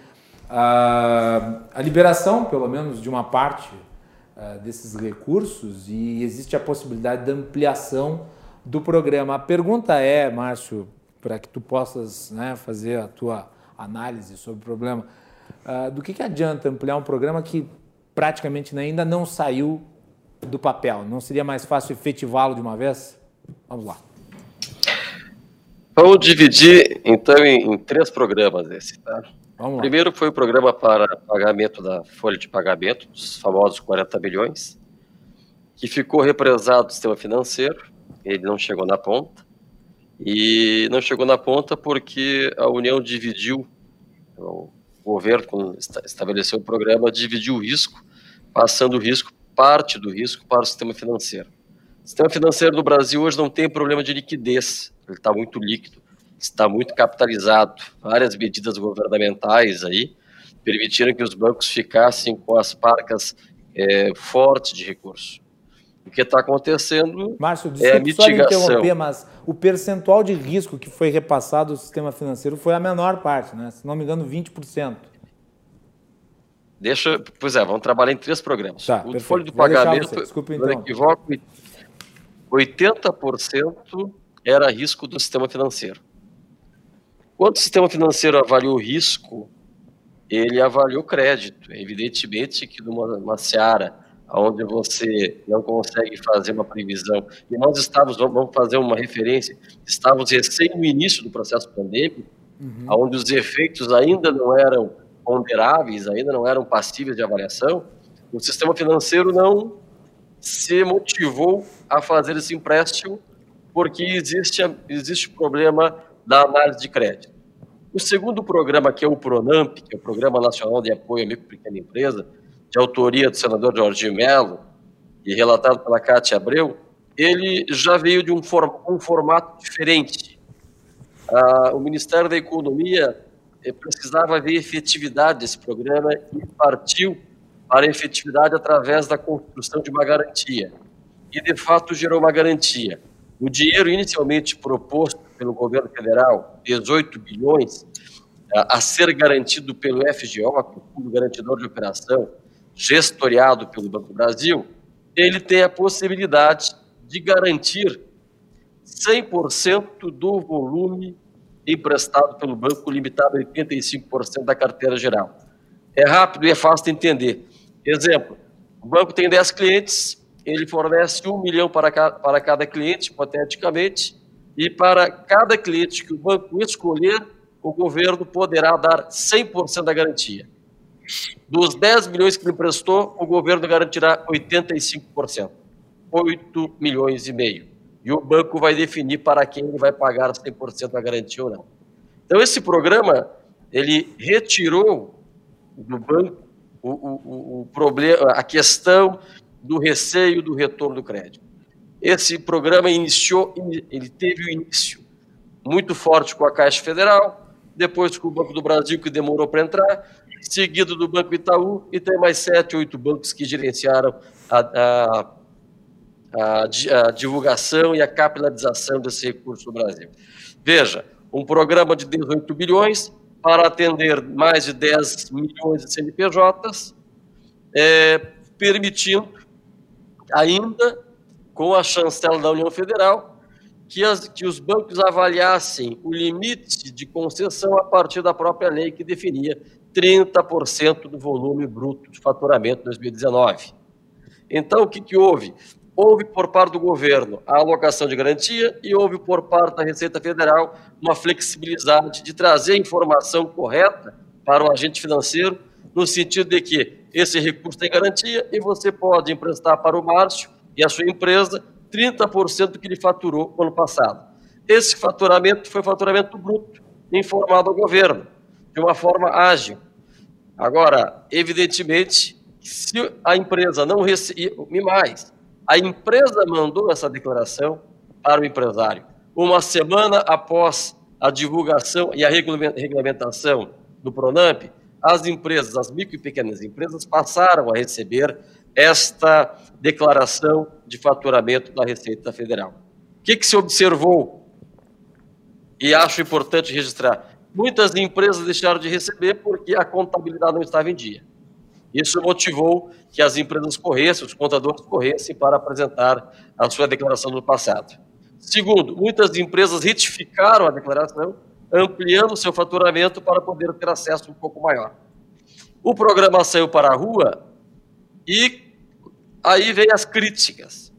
[SPEAKER 2] a, a liberação, pelo menos, de uma parte uh, desses recursos e existe a possibilidade de ampliação do programa. A pergunta é, Márcio, para que tu possas né, fazer a tua análise sobre o problema, uh, do que, que adianta ampliar um programa que praticamente ainda não saiu do papel? Não seria mais fácil efetivá-lo de uma vez? Vamos lá.
[SPEAKER 5] Vamos dividir, então, em, em três programas esse, tá? Vamos lá. Primeiro foi o programa para pagamento da folha de pagamento, dos famosos 40 bilhões, que ficou represado do sistema financeiro, ele não chegou na ponta, e não chegou na ponta porque a União dividiu, o governo, quando estabeleceu o programa, dividiu o risco, passando o risco, parte do risco, para o sistema financeiro. O sistema financeiro do Brasil hoje não tem problema de liquidez, ele está muito líquido está muito capitalizado. Várias medidas governamentais aí permitiram que os bancos ficassem com as parcas é, fortes de recursos. O que está acontecendo
[SPEAKER 2] Márcio, é a mitigação. Só interromper, mas o percentual de risco que foi repassado ao sistema financeiro foi a menor parte, né? se não me engano, 20%.
[SPEAKER 5] Deixa, pois é, vamos trabalhar em três programas. Tá, o folha do pagamento, Desculpa, então. equivoco, 80% era risco do sistema financeiro. Quando o sistema financeiro avaliou o risco, ele avaliou o crédito. Evidentemente que numa, numa seara onde você não consegue fazer uma previsão, e nós estávamos, vamos fazer uma referência, estávamos recém no início do processo pandêmico, uhum. onde os efeitos ainda não eram ponderáveis, ainda não eram passíveis de avaliação, o sistema financeiro não se motivou a fazer esse empréstimo porque existe, existe problema da análise de crédito. O segundo programa, que é o PRONAMP, que é o Programa Nacional de Apoio à Micro e Pequena Empresa, de autoria do senador Jorginho Melo e relatado pela Cátia Abreu, ele já veio de um, um formato diferente. Ah, o Ministério da Economia eh, precisava ver efetividade desse programa e partiu para a efetividade através da construção de uma garantia. E, de fato, gerou uma garantia. O dinheiro inicialmente proposto pelo governo federal, 18 bilhões, a ser garantido pelo FGO, Fundo Garantidor de Operação, gestoriado pelo Banco Brasil, ele tem a possibilidade de garantir 100% do volume emprestado pelo banco, limitado a 85% da carteira geral. É rápido e é fácil de entender. Exemplo, o banco tem 10 clientes, ele fornece um milhão para, para cada cliente, hipoteticamente, e para cada cliente que o banco escolher, o governo poderá dar 100% da garantia. Dos 10 milhões que ele emprestou, o governo garantirá 85%, 8 milhões e meio. E o banco vai definir para quem ele vai pagar 100% da garantia ou não. Então, esse programa, ele retirou do banco o, o, o problema, a questão do receio do retorno do crédito. Esse programa iniciou, ele teve o início muito forte com a Caixa Federal, depois com o Banco do Brasil, que demorou para entrar, seguido do Banco Itaú, e tem mais sete, oito bancos que gerenciaram a, a, a, a divulgação e a capitalização desse recurso no Brasil. Veja, um programa de 18 bilhões para atender mais de 10 milhões de CNPJs, é, permitindo, ainda com a chancela da União Federal, que, as, que os bancos avaliassem o limite de concessão a partir da própria lei que definia 30% do volume bruto de faturamento de 2019. Então, o que, que houve? Houve por parte do governo a alocação de garantia e houve por parte da Receita Federal uma flexibilidade de trazer a informação correta para o agente financeiro, no sentido de que esse recurso tem garantia e você pode emprestar para o Márcio e a sua empresa 30% do que ele faturou no ano passado. Esse faturamento foi faturamento bruto, informado ao governo, de uma forma ágil. Agora, evidentemente, se a empresa não recebeu, mais, a empresa mandou essa declaração para o empresário. Uma semana após a divulgação e a regulamentação do Pronamp, as empresas, as micro e pequenas empresas, passaram a receber esta declaração de faturamento da Receita Federal. O que, que se observou? E acho importante registrar: muitas empresas deixaram de receber porque a contabilidade não estava em dia. Isso motivou que as empresas corressem, os contadores corressem para apresentar a sua declaração do passado. Segundo, muitas empresas retificaram a declaração, ampliando seu faturamento para poder ter acesso um pouco maior. O programa saiu para a rua e aí vem as críticas.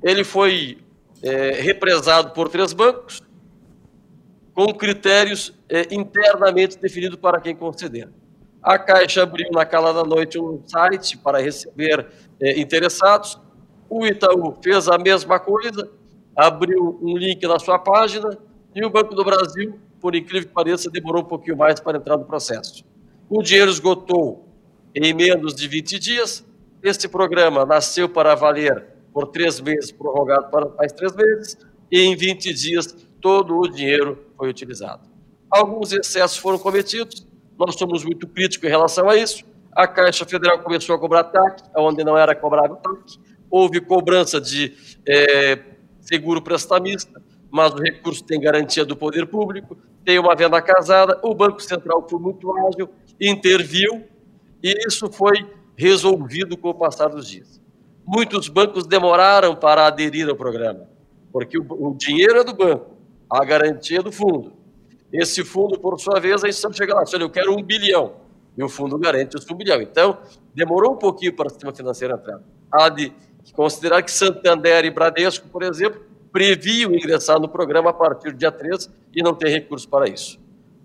[SPEAKER 5] Ele foi é, represado por três bancos, com critérios é, internamente definidos para quem conceder. A Caixa abriu na cala da noite um site para receber é, interessados. O Itaú fez a mesma coisa, abriu um link na sua página e o Banco do Brasil, por incrível que pareça, demorou um pouquinho mais para entrar no processo. O dinheiro esgotou em menos de 20 dias. Este programa nasceu para valer por três meses, prorrogado para mais três meses, e em 20 dias todo o dinheiro foi utilizado. Alguns excessos foram cometidos, nós somos muito críticos em relação a isso. A Caixa Federal começou a cobrar TAC, onde não era cobrado TAC. Houve cobrança de é, seguro prestamista, mas o recurso tem garantia do poder público, tem uma venda casada. O Banco Central foi muito ágil, interviu, e isso foi resolvido com o passar dos dias. Muitos bancos demoraram para aderir ao programa, porque o, o dinheiro é do banco, a garantia é do fundo. Esse fundo, por sua vez, a gente chega lá, olha, eu quero um bilhão, e o fundo garante os um bilhão. Então, demorou um pouquinho para o sistema financeiro entrar. Há de considerar que Santander e Bradesco, por exemplo, previam ingressar no programa a partir do dia 13 e não tem recurso para isso.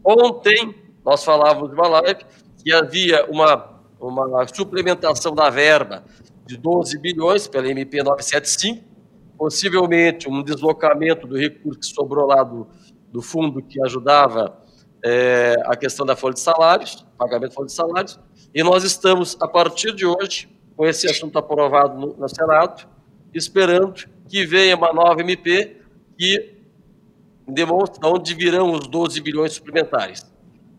[SPEAKER 5] Ontem, nós falávamos de uma live que havia uma, uma suplementação da verba de 12 bilhões pela MP 975, possivelmente um deslocamento do recurso que sobrou lá do, do fundo que ajudava é, a questão da folha de salários, pagamento da folha de salários, e nós estamos, a partir de hoje, com esse assunto aprovado no, no Senado, esperando que venha uma nova MP que demonstre onde virão os 12 bilhões suplementares.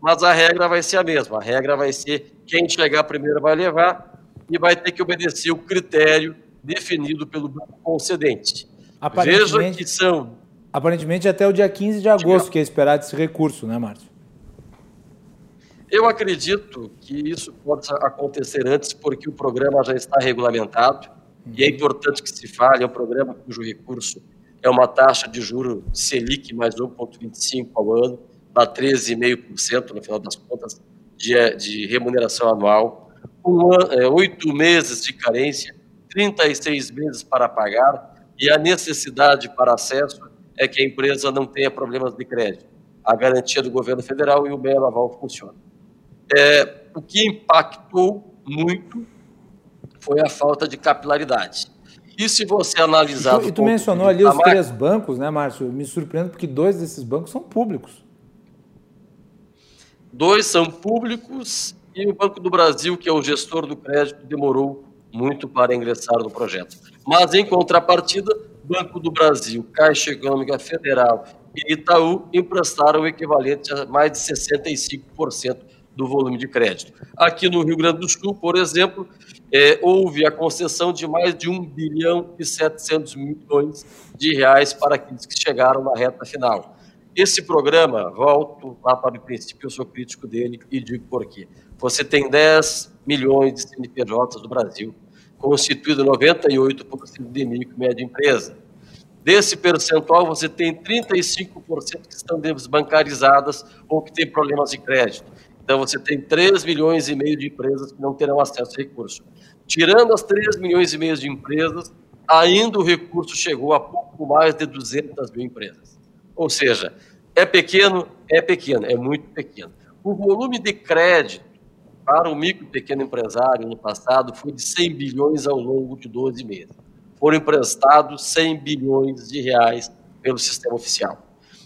[SPEAKER 5] Mas a regra vai ser a mesma, a regra vai ser quem chegar primeiro vai levar e vai ter que obedecer o critério definido pelo concedente. Veja que são
[SPEAKER 2] Aparentemente até o dia 15 de agosto que é esperado esse recurso, né, Márcio?
[SPEAKER 5] Eu acredito que isso pode acontecer antes, porque o programa já está regulamentado uhum. e é importante que se fale. É um programa cujo recurso é uma taxa de juro Selic mais 1,25 ao ano, dá 13,5% no final das contas de, de remuneração anual, um, é, oito meses de carência, 36 meses para pagar e a necessidade para acesso é que a empresa não tenha problemas de crédito. A garantia do governo federal e o belo aval funcionam. É, o que impactou muito foi a falta de capilaridade. E se você analisar...
[SPEAKER 2] E tu, e tu mencionou ali os três bancos, né, Márcio? Me surpreende porque dois desses bancos são públicos.
[SPEAKER 5] Dois são públicos e o Banco do Brasil, que é o gestor do crédito, demorou muito para ingressar no projeto. Mas, em contrapartida, Banco do Brasil, Caixa Econômica Federal e Itaú emprestaram o equivalente a mais de 65% do volume de crédito. Aqui no Rio Grande do Sul, por exemplo, é, houve a concessão de mais de 1 bilhão e 700 milhões de reais para aqueles que chegaram na reta final. Esse programa, volto lá para o princípio, eu sou crítico dele e digo por quê. Você tem 10 milhões de CNPJs no Brasil, constituído 98% de micro e média empresa. Desse percentual, você tem 35% que estão desbancarizadas ou que têm problemas de crédito. Então, você tem 3 milhões e meio de empresas que não terão acesso a recurso. Tirando as 3 milhões e meio de empresas, ainda o recurso chegou a pouco mais de 200 mil empresas. Ou seja, é pequeno, é pequeno, é muito pequeno. O volume de crédito para o micro e pequeno empresário no passado foi de 100 bilhões ao longo de 12 meses. Foram emprestados 100 bilhões de reais pelo sistema oficial.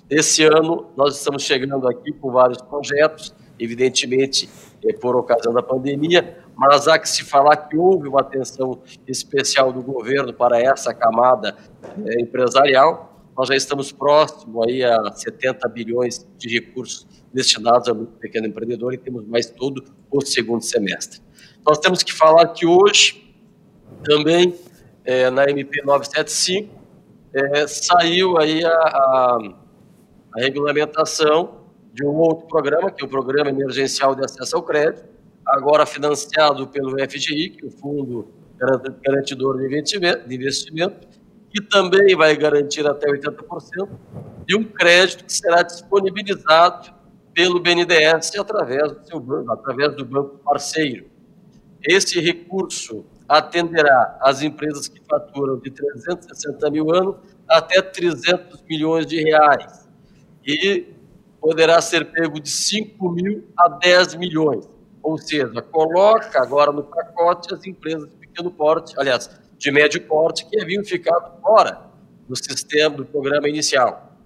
[SPEAKER 5] Esse ano, nós estamos chegando aqui com vários projetos, evidentemente é por ocasião da pandemia, mas há que se falar que houve uma atenção especial do governo para essa camada é, empresarial, nós já estamos próximo aí a 70 bilhões de recursos destinados ao pequeno empreendedor e temos mais todo o segundo semestre. Nós temos que falar que hoje, também, é, na MP 975, é, saiu aí a, a, a regulamentação de um outro programa, que é o Programa Emergencial de Acesso ao Crédito, agora financiado pelo FGI, que é o Fundo Garantidor de Investimento, que também vai garantir até 80% de um crédito que será disponibilizado pelo BNDES através do seu banco, através do banco parceiro. Esse recurso atenderá as empresas que faturam de 360 mil anos até 300 milhões de reais e poderá ser pego de 5 mil a 10 milhões. Ou seja, coloca agora no pacote as empresas de pequeno porte, aliás, de médio porte que haviam ficado fora do sistema do programa inicial.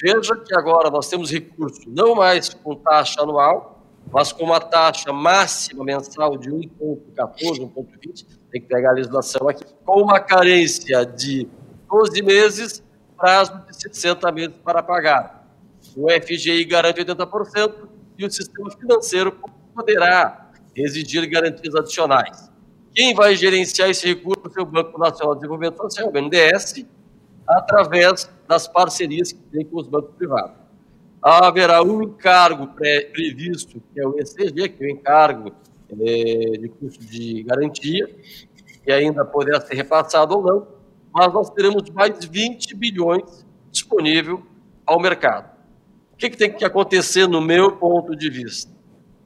[SPEAKER 5] Veja que agora nós temos recurso não mais com taxa anual, mas com uma taxa máxima mensal de 1,14, 1,20, tem que pegar a legislação aqui, com uma carência de 12 meses, prazo de 60 meses para pagar. O FGI garante 80% e o sistema financeiro poderá exigir garantias adicionais. Quem vai gerenciar esse recurso é o Banco Nacional de Desenvolvimento Social, o BNDES, através das parcerias que tem com os bancos privados. Haverá um encargo previsto, que é o ECG, que é o encargo é, de custo de garantia, que ainda poderá ser repassado ou não, mas nós teremos mais 20 bilhões disponível ao mercado. O que, que tem que acontecer no meu ponto de vista?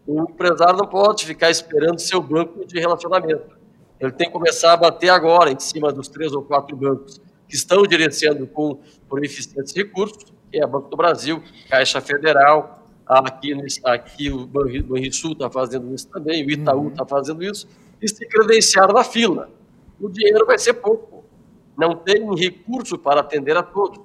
[SPEAKER 5] O empresário não pode ficar esperando seu banco de relacionamento. Ele tem que começar a bater agora em cima dos três ou quatro bancos que estão direcionando com por eficientes recursos, que é o Banco do Brasil, Caixa Federal, aqui, aqui o Banrisul está fazendo isso também, o Itaú está uhum. fazendo isso, e se credenciar na fila. O dinheiro vai ser pouco. Não tem recurso para atender a todos.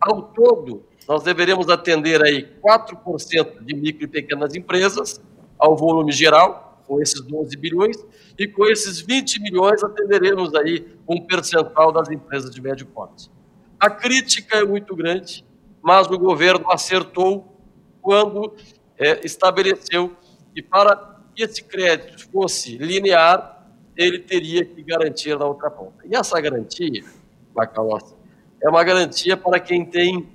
[SPEAKER 5] Ao todo, nós deveremos atender aí 4% de micro e pequenas empresas, ao volume geral, com esses 12 bilhões, e com esses 20 milhões atenderemos aí um percentual das empresas de médio porte. A crítica é muito grande, mas o governo acertou quando é, estabeleceu que para que esse crédito fosse linear, ele teria que garantir na outra ponta. E essa garantia, Macalossi, é uma garantia para quem tem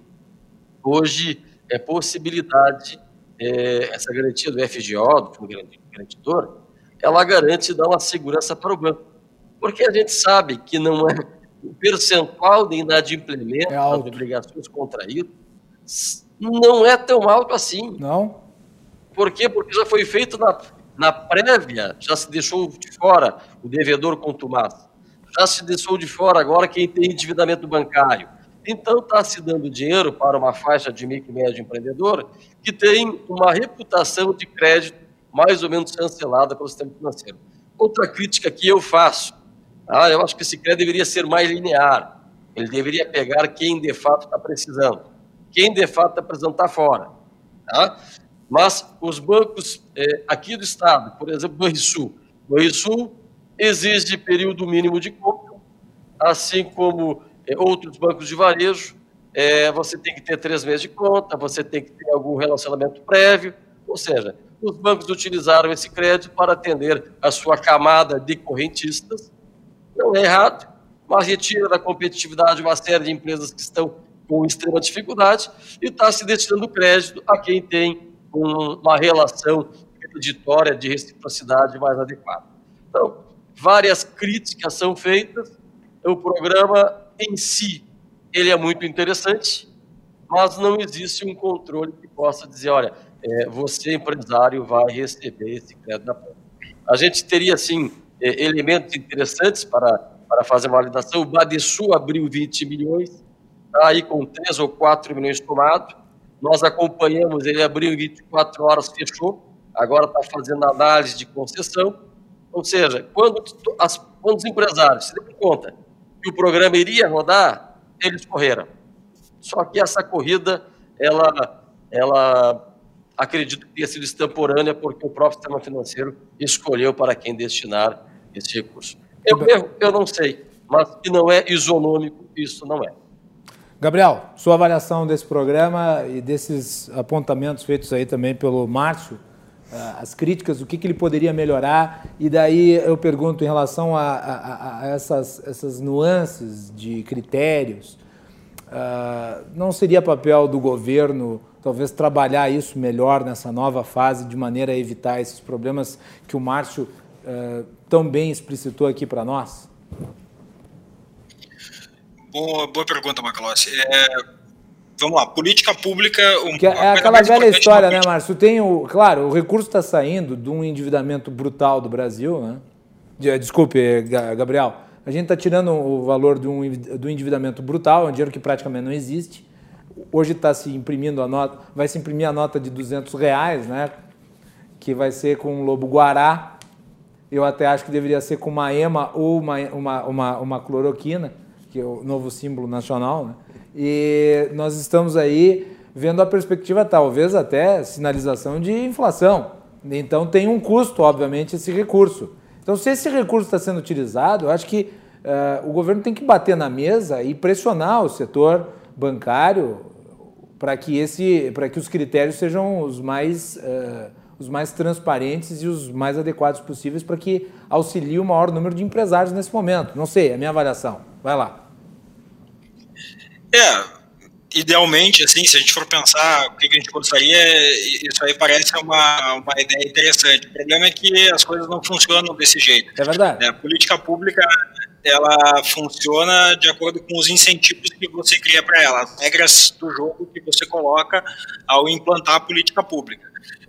[SPEAKER 5] hoje é, possibilidade é, essa garantia do FGO, do Fundo Garantidor, ela garante dar uma segurança para o banco. Porque a gente sabe que não é o percentual de inadimplemento é das obrigações contraídas não é tão alto assim.
[SPEAKER 2] Não.
[SPEAKER 5] Por quê? Porque já foi feito na, na prévia, já se deixou de fora o devedor contumaz. Já se deixou de fora agora quem tem endividamento bancário. Então, está se dando dinheiro para uma faixa de micro e médio empreendedor que tem uma reputação de crédito mais ou menos cancelada pelo sistema financeiro. Outra crítica que eu faço, ah, eu acho que esse crédito deveria ser mais linear. Ele deveria pegar quem de fato está precisando. Quem de fato está precisando está fora. Tá? Mas os bancos é, aqui do Estado, por exemplo, Banrisul, Banrisul exige período mínimo de compra, assim como outros bancos de varejo, é, você tem que ter três meses de conta, você tem que ter algum relacionamento prévio, ou seja, os bancos utilizaram esse crédito para atender a sua camada de correntistas. Não é errado, mas retira da competitividade uma série de empresas que estão com extrema dificuldade e está se destinando crédito a quem tem um, uma relação creditória de reciprocidade mais adequada. Então, várias críticas são feitas. O programa em si, ele é muito interessante, mas não existe um controle que possa dizer, olha, é, você empresário vai receber esse crédito da ponta. A gente teria, assim, é, elementos interessantes para, para fazer validação. O Badesul abriu 20 milhões, está aí com 3 ou 4 milhões tomados. Nós acompanhamos, ele abriu em 24 horas, fechou. Agora está fazendo análise de concessão. Ou seja, quando, as, quando os empresários se deram conta que o programa iria rodar, eles correram. Só que essa corrida, ela, ela acredito que tenha sido extemporânea porque o próprio sistema financeiro escolheu para quem destinar esse recurso. Eu, eu, eu não sei, mas que não é isonômico, isso não é.
[SPEAKER 2] Gabriel, sua avaliação desse programa e desses apontamentos feitos aí também pelo Márcio, as críticas, o que, que ele poderia melhorar, e daí eu pergunto em relação a, a, a essas, essas nuances de critérios, uh, não seria papel do governo talvez trabalhar isso melhor nessa nova fase, de maneira a evitar esses problemas que o Márcio uh, tão bem explicitou aqui para nós?
[SPEAKER 4] Boa, boa pergunta, Macalossi. É, vamos lá, política pública. Um,
[SPEAKER 2] é aquela velha história, né, Márcio? Tem o, claro, o recurso está saindo de um endividamento brutal do Brasil, né? Desculpe, Gabriel. A gente está tirando o valor do, um, do endividamento brutal, é um dinheiro que praticamente não existe hoje está se imprimindo a nota, vai se imprimir a nota de 200 reais, né? Que vai ser com um lobo guará. Eu até acho que deveria ser com uma ema ou uma, uma, uma, uma cloroquina, que é o novo símbolo nacional, né? E nós estamos aí vendo a perspectiva, talvez até sinalização de inflação. Então tem um custo, obviamente, esse recurso. Então, se esse recurso está sendo utilizado, eu acho que uh, o governo tem que bater na mesa e pressionar o setor bancário para que esse que os critérios sejam os mais uh, os mais transparentes e os mais adequados possíveis para que auxilie o maior número de empresários nesse momento. Não sei, é a minha avaliação. Vai lá.
[SPEAKER 4] É, idealmente, assim, se a gente for pensar o que a gente gostaria, isso aí parece uma, uma ideia interessante. O problema é que as coisas não funcionam desse jeito.
[SPEAKER 2] É verdade.
[SPEAKER 4] É, a política pública ela funciona de acordo com os incentivos que você cria para ela, as regras do jogo que você coloca ao implantar a política pública.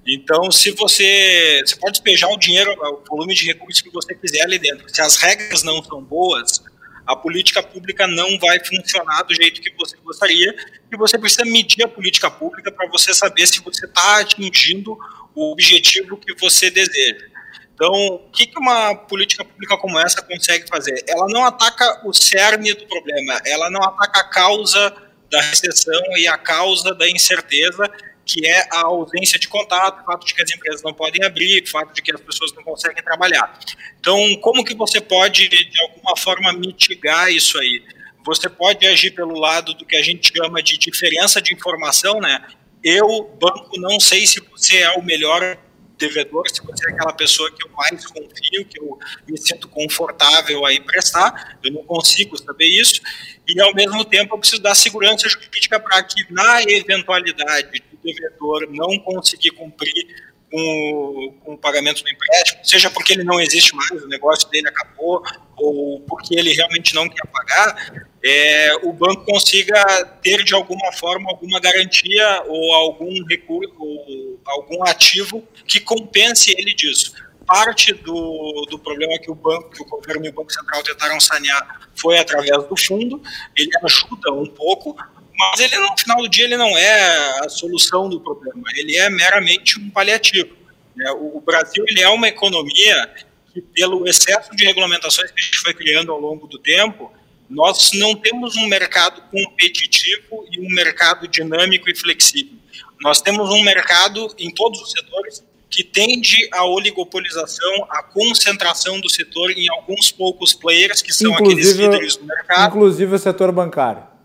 [SPEAKER 4] Então, se você, você pode despejar o dinheiro, o volume de recursos que você quiser ali dentro. Se as regras não são boas, a política pública não vai funcionar do jeito que você gostaria. E você precisa medir a política pública para você saber se você está atingindo o objetivo que você deseja. Então, o que, uma política pública como essa consegue fazer? Ela não ataca o cerne do problema, ela não ataca a causa da recessão e a causa da incerteza, que é a ausência de contato, o fato de que as empresas não podem abrir, o fato de que as pessoas não conseguem trabalhar. Então, como que você pode, de alguma forma, mitigar isso aí? Você pode agir pelo lado do que a gente chama de diferença de informação, né? Eu, banco, não sei se você é o melhor devedor, se você é aquela pessoa que eu mais confio, que eu me sinto confortável a emprestar, eu não consigo saber isso, e ao mesmo tempo eu preciso dar segurança jurídica para que, na eventualidade do devedor não conseguir cumprir com, com o pagamento do empréstimo, seja porque ele não existe mais, o negócio dele acabou, ou porque ele realmente não quer pagar, é, o banco consiga ter de alguma forma alguma garantia ou algum recurso, ou algum ativo que compense ele disso. Parte do, do problema que o banco, que o governo e o Banco Central tentaram sanear foi através do fundo, ele ajuda um pouco, mas ele no final do dia ele não é a solução do problema, ele é meramente um paliativo. Né? O Brasil ele é uma economia que, pelo excesso de regulamentações que a gente foi criando ao longo do tempo, nós não temos um mercado competitivo e um mercado dinâmico e flexível. Nós temos um mercado em todos os setores que tende à oligopolização, à concentração do setor em alguns poucos players que são inclusive, aqueles líderes do mercado.
[SPEAKER 2] Inclusive o setor bancário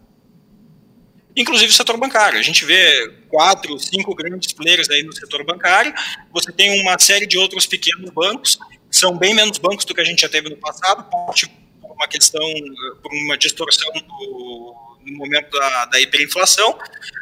[SPEAKER 4] inclusive o setor bancário. A gente vê quatro, cinco grandes players aí no setor bancário, você tem uma série de outros pequenos bancos, são bem menos bancos do que a gente já teve no passado, porte uma questão, por uma distorção do, no momento da, da hiperinflação,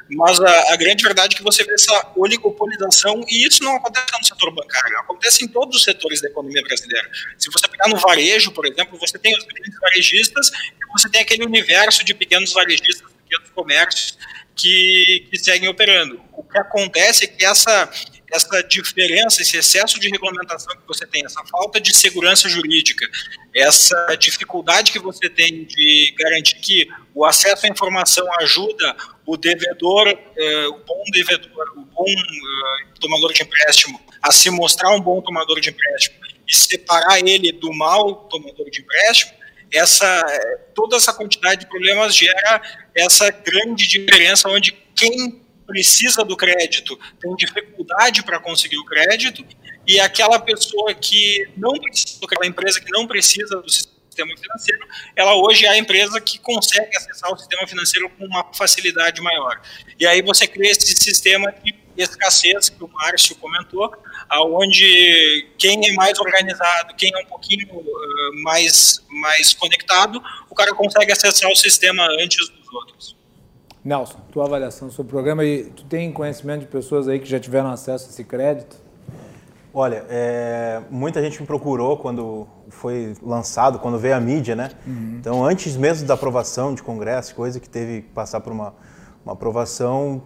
[SPEAKER 4] mas a, a, grande verdade é que você vê essa oligopolização, e isso não acontece no setor bancário, acontece em todos os setores da economia brasileira. Se você pegar no varejo, por exemplo, você tem os grandes varejistas e você tem aquele universo de pequenos varejistas, pequenos comércios que, que seguem operando. O que acontece é que essa essa diferença, esse excesso de regulamentação que você tem, essa falta de segurança jurídica, essa dificuldade que você tem de garantir que o acesso à informação ajuda o devedor, eh, o bom devedor, o bom eh, tomador de empréstimo a se mostrar um bom tomador de empréstimo e separar ele do mau tomador de empréstimo, essa eh, toda essa quantidade de problemas gera essa grande diferença onde quem precisa do crédito tem dificuldade para conseguir o crédito e aquela pessoa que não precisa, aquela empresa que não precisa do sistema financeiro, ela hoje é a empresa que consegue acessar o sistema financeiro com uma facilidade maior. E aí você cria esse sistema de escassez que o Márcio comentou, aonde quem é mais organizado, quem é um pouquinho uh, mais mais conectado, o cara consegue acessar o sistema antes dos outros.
[SPEAKER 2] Nelson, tua avaliação sobre o programa e tu tem conhecimento de pessoas aí que já tiveram acesso a esse crédito?
[SPEAKER 3] Olha, é, muita gente me procurou quando foi lançado, quando veio a mídia, né? Uhum. Então, antes mesmo da aprovação de congresso, coisa que teve que passar por uma, uma aprovação,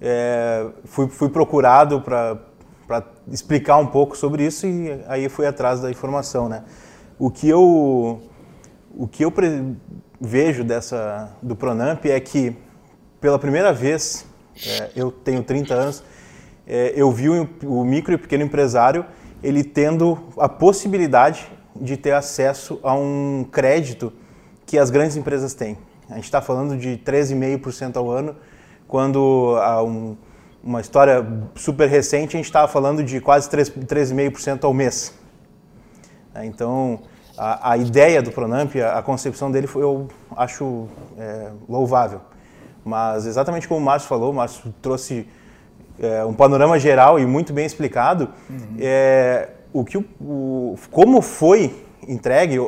[SPEAKER 3] é, fui, fui procurado para explicar um pouco sobre isso e aí fui atrás da informação, né? O que eu, o que eu vejo dessa, do Pronamp é que pela primeira vez, é, eu tenho 30 anos, é, eu vi o, o, micro e pequeno empresário ele tendo a possibilidade de ter acesso a um crédito que as grandes empresas têm. A gente está falando de 13,5% ao ano, quando há um, uma história super recente a gente estava falando de quase 13,5% ao mês. É, então, a, a, ideia do Pronamp, a, a, concepção dele, foi, eu acho é, louvável. Mas exatamente como o Márcio falou, o Márcio trouxe é, um panorama geral e muito bem explicado. Uhum. É, o que o, o, como foi entregue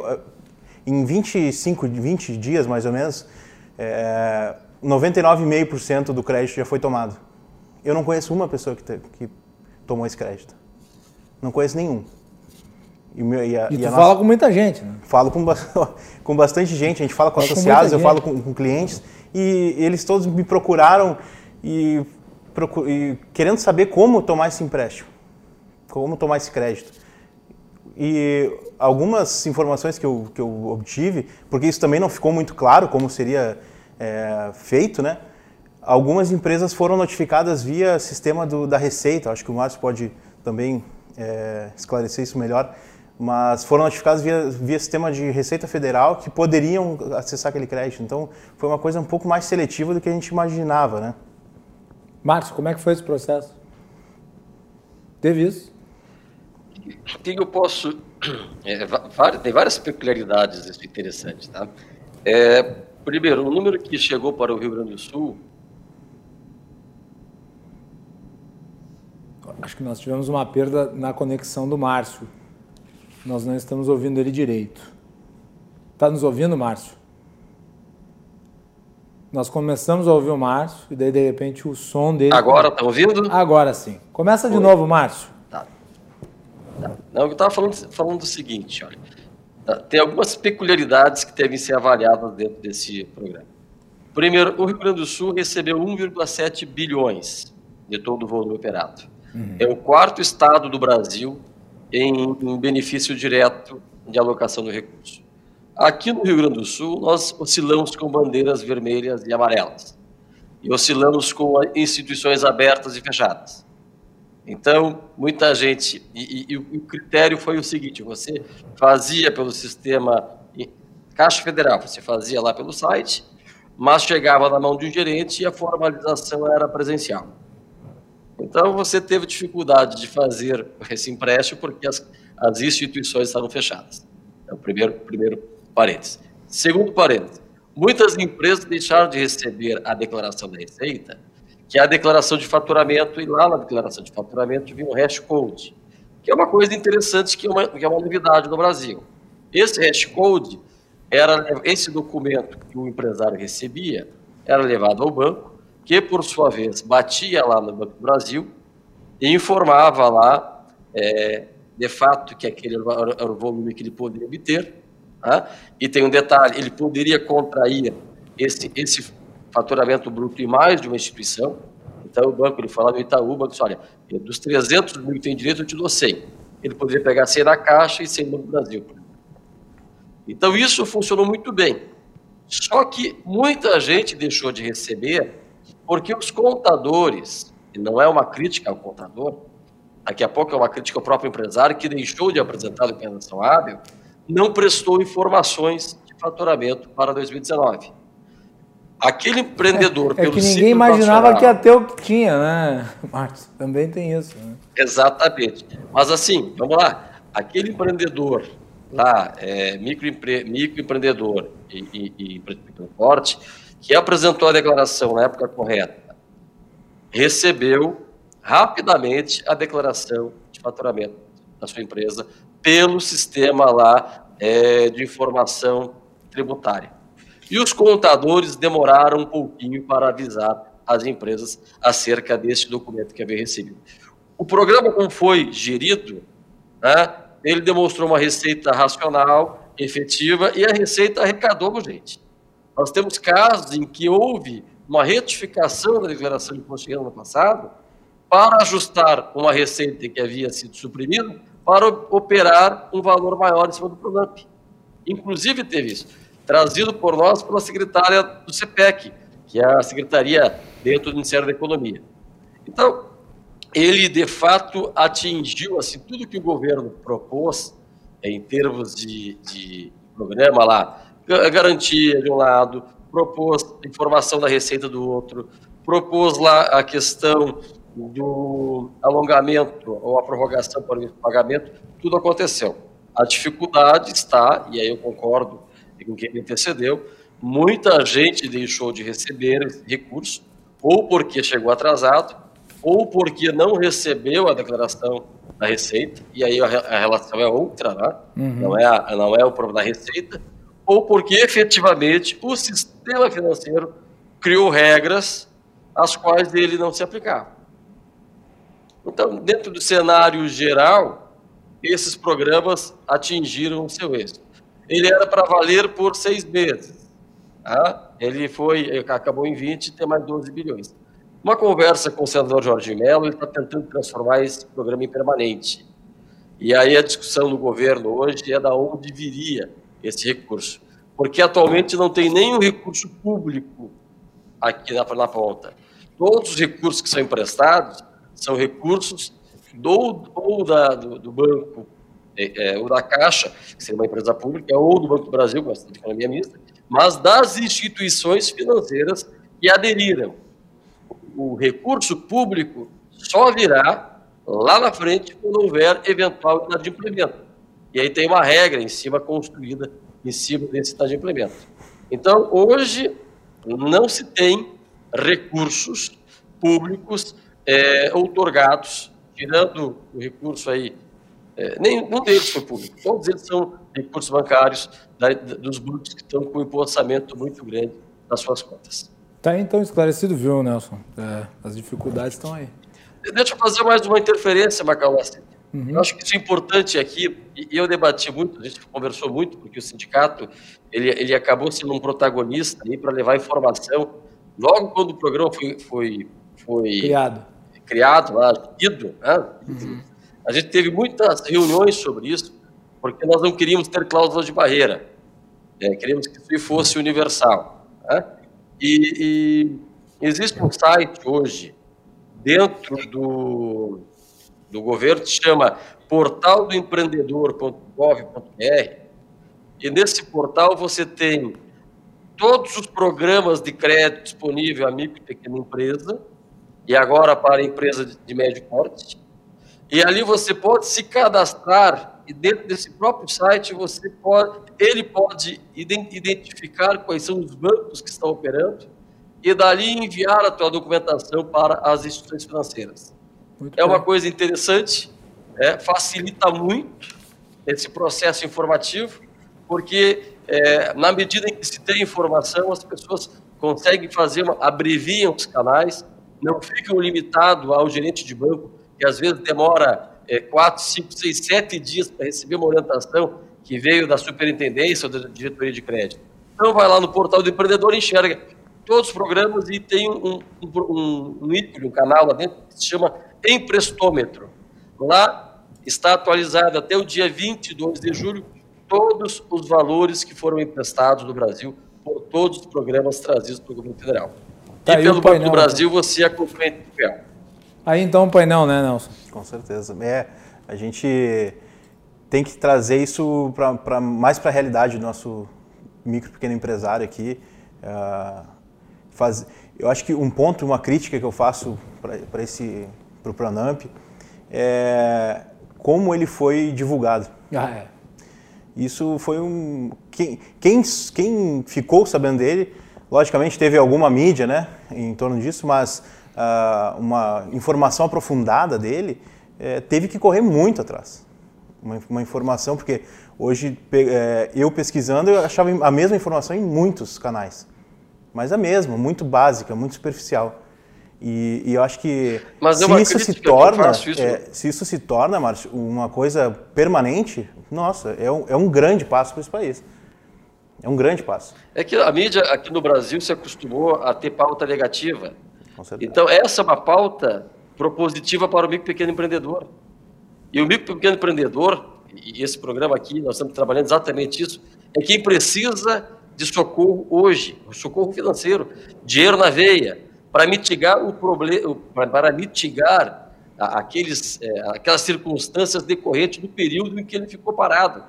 [SPEAKER 3] em 25, 20 dias mais ou menos, é, 99,5% do crédito já foi tomado. Eu não conheço uma pessoa que, te, que tomou esse crédito. Não conheço nenhum.
[SPEAKER 2] E, e, a, e tu fala nossa... com muita gente, né?
[SPEAKER 3] Falo com, com bastante gente, a gente fala com fala associados, com eu falo com, com clientes e eles todos me procuraram e, procur, e, querendo saber como tomar esse empréstimo, como tomar esse crédito. E algumas informações que eu, que eu obtive, porque isso também não ficou muito claro como seria é, feito, né? Algumas empresas foram notificadas via sistema do, da Receita, acho que o Márcio pode também é, esclarecer isso melhor mas foram notificados via, via sistema de Receita Federal que poderiam acessar aquele crédito. Então, foi uma coisa um pouco mais seletiva do que a gente imaginava, né?
[SPEAKER 2] Márcio, como é que foi esse processo? Teve isso?
[SPEAKER 5] O que eu posso... É, tem várias peculiaridades interessantes, tá? É, primeiro, o número que chegou para o Rio Grande do Sul
[SPEAKER 2] Acho que nós tivemos uma perda na conexão do Márcio. Nós não estamos ouvindo ele direito. Está nos ouvindo, Márcio? Nós começamos a ouvir o Márcio e daí de repente o som dele.
[SPEAKER 5] Agora está ouvindo?
[SPEAKER 2] Agora sim. Começa de Oi. novo, Márcio. Tá.
[SPEAKER 5] tá. Não, eu estava falando, falando do seguinte, olha. Tá, tem algumas peculiaridades que devem ser avaliadas dentro desse programa. Primeiro, o Rio Grande do Sul recebeu 1,7 bilhões de todo o volume operado. Uhum. É o quarto estado do Brasil em, benefício direto de alocação do recurso. Aqui no Rio Grande do Sul, nós oscilamos com bandeiras vermelhas e amarelas. E oscilamos com instituições abertas e fechadas. Então, muita gente. E, e, e, o critério foi o seguinte: você fazia pelo sistema Caixa Federal, você fazia lá pelo site, mas chegava na mão de um gerente e a formalização era presencial. Então, você teve dificuldade de fazer esse empréstimo porque as, as instituições estavam fechadas. É o primeiro, primeiro parênteses. Segundo parênteses, muitas empresas deixaram de receber a declaração da Receita, que é a declaração de faturamento, e lá na declaração de faturamento vinha um hash code, que é uma coisa interessante, que é uma, que é uma novidade no Brasil. Esse hash code era esse documento que o empresário recebia era levado ao banco, que por sua vez batia lá no Banco do Brasil e informava lá é, de fato que aquele era o volume que ele poderia obter. Tá? E tem um detalhe: ele poderia contrair esse, esse faturamento bruto em mais de uma instituição. Então o banco, ele falava no Itaú, o banco disse: olha, dos 300 mil que tem direito, eu te dou 100. Ele poderia pegar 100 da Caixa e 100 no Brasil. Então isso funcionou muito bem. Só que muita gente deixou de receber porque os contadores, e não é uma crítica ao contador, daqui a pouco é uma crítica ao próprio empresário que deixou de apresentar a declaração hábil, não prestou informações de faturamento para 2019. Aquele empreendedor,
[SPEAKER 2] é, é que ninguém imaginava que ter o que tinha, né, Marcos? Também tem isso. Né?
[SPEAKER 5] Exatamente. Mas assim, vamos lá. Aquele empreendedor lá, é, microempre, microempreendedor e, e, e forte, que apresentou a declaração na época correta, recebeu rapidamente a declaração de faturamento da sua empresa pelo sistema lá é, de informação tributária. E os contadores demoraram um pouquinho para avisar as empresas acerca desse documento que havia recebido. O programa, como foi gerido, né, ele demonstrou uma receita racional, efetiva, e a receita arrecadou, gente. Nós temos casos em que houve uma retificação da declaração de imposto de renda no passado para ajustar uma receita que havia sido suprimida para operar um valor maior em cima do Pronamp. Inclusive teve isso, trazido por nós pela secretária do CPEC, que é a secretaria dentro do Ministério da Economia. Então, ele de fato atingiu assim tudo que o governo propôs em termos de, de programa lá, garantia de um lado, propôs informação da receita do outro, propôs lá a questão do alongamento ou a prorrogação para o pagamento, tudo aconteceu. A dificuldade está, e aí eu concordo com quem me antecedeu, muita gente deixou de receber recurso, ou porque chegou atrasado, ou porque não recebeu a declaração da receita, e aí a, relação é outra, né? Uhum. não, é a, não é o problema da receita, ou porque efetivamente o sistema financeiro criou regras às quais ele não se aplicava. Então, dentro do cenário geral, esses programas atingiram o seu êxito. Ele era para valer por seis meses. Tá? Ele foi, acabou em 20 e tem mais 12 bilhões. Uma conversa com o senador Jorge Mello, ele está tentando transformar esse programa em permanente. E aí a discussão no governo hoje é da onde viria esse recurso. Porque atualmente não tem nenhum recurso público aqui na, na ponta. Todos os recursos que são emprestados são recursos do, ou da, do, do banco, é, é, ou da Caixa, que seria uma empresa pública, ou do Banco do Brasil, com a economia mista, mas das instituições financeiras que aderiram o recurso público só virá lá na frente quando houver eventual inadimplemento. E aí tem uma regra em cima construída em cima desse inadimplemento. Então, hoje, não se tem recursos públicos é, outorgados, tirando o recurso aí, é, nenhum deles foi público, todos eles são recursos bancários da, dos bancos que estão com um empossamento muito grande nas suas contas.
[SPEAKER 2] Está então esclarecido, viu, Nelson? É, as dificuldades estão aí.
[SPEAKER 5] Deixa eu fazer mais uma interferência, Macalossi. Uhum. Eu acho que isso é importante aqui, e eu debati muito, a gente conversou muito, porque o sindicato ele, ele acabou sendo um protagonista para levar informação. Logo quando o programa foi, foi, foi
[SPEAKER 2] criado,
[SPEAKER 5] criado lá, ido, né? uhum. a gente teve muitas reuniões sobre isso, porque nós não queríamos ter cláusulas de barreira, é, queríamos que isso fosse universal. Né? E, e existe um site hoje dentro do, do governo se chama portaldoempreendedor.gov.br e nesse portal você tem todos os programas de crédito disponível a micro e pequena empresa e agora para empresa de médio porte. E ali você pode se cadastrar e dentro desse próprio site você pode, ele pode identificar quais são os bancos que estão operando e dali enviar a tua documentação para as instituições financeiras. Muito é bem. uma coisa interessante, é, facilita muito esse processo informativo, porque é, na medida em que se tem informação, as pessoas conseguem fazer, uma, abreviam os canais, não ficam limitados ao gerente de banco, que às vezes demora é, quatro, cinco, seis, sete dias para receber uma orientação que veio da superintendência ou da diretoria de crédito. Então vai lá no portal do empreendedor, enxerga todos os programas e tem um, um, um, um ícone, um canal lá dentro que se chama Emprestômetro. Lá está atualizado até o dia 22 de julho todos os valores que foram emprestados no Brasil por todos os programas trazidos pelo governo federal. Tá e pelo Banco do Brasil então. você acompanha o
[SPEAKER 2] Aí então o painel, né, Nelson?
[SPEAKER 3] Com certeza. É, a gente tem que trazer isso para mais para a realidade do nosso micro pequeno empresário aqui. Uh, faz, eu acho que um ponto, uma crítica que eu faço para esse para o Pronamp é como ele foi divulgado.
[SPEAKER 2] Ah, é.
[SPEAKER 3] Isso foi um. Quem, quem, quem ficou sabendo dele, logicamente teve alguma mídia né, em torno disso, mas uh, uma informação aprofundada dele uh, teve que correr muito atrás. Uma, uma informação, porque hoje uh, eu pesquisando eu achava a mesma informação em muitos canais, mas a mesma, muito básica, muito superficial. E, e, eu acho que Mas é se isso se torna, isso. É, se isso se torna, Márcio, uma coisa permanente, nossa, é um, é um grande passo para esse país. É um grande passo.
[SPEAKER 5] É que a mídia aqui no Brasil se acostumou a ter pauta negativa. Então essa é uma pauta propositiva para o micro pequeno empreendedor. E o micro pequeno empreendedor, e esse programa aqui, nós estamos trabalhando exatamente isso, é quem precisa de socorro hoje, socorro financeiro, dinheiro na veia para mitigar o problema, para mitigar aqueles, é, aquelas circunstâncias decorrentes do período em que ele ficou parado,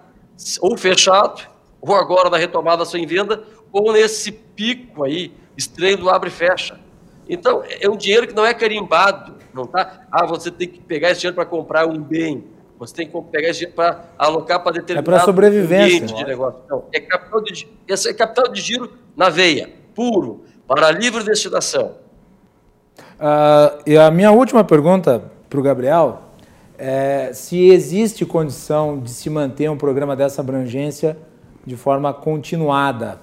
[SPEAKER 5] ou fechado, ou agora na retomada sua em venda, ou nesse pico aí estranho do abre e fecha. Então, é um dinheiro que não é carimbado, não tá? Ah, você tem que pegar esse dinheiro para comprar um bem, você tem que pegar esse dinheiro para alocar para determinado
[SPEAKER 2] é para sobrevivência
[SPEAKER 5] de negócio. Não, é capital de, é capital de giro na veia, puro, para livre destinação.
[SPEAKER 2] Uh, e a minha última pergunta para o Gabriel é se existe condição de se manter um programa dessa abrangência de forma continuada.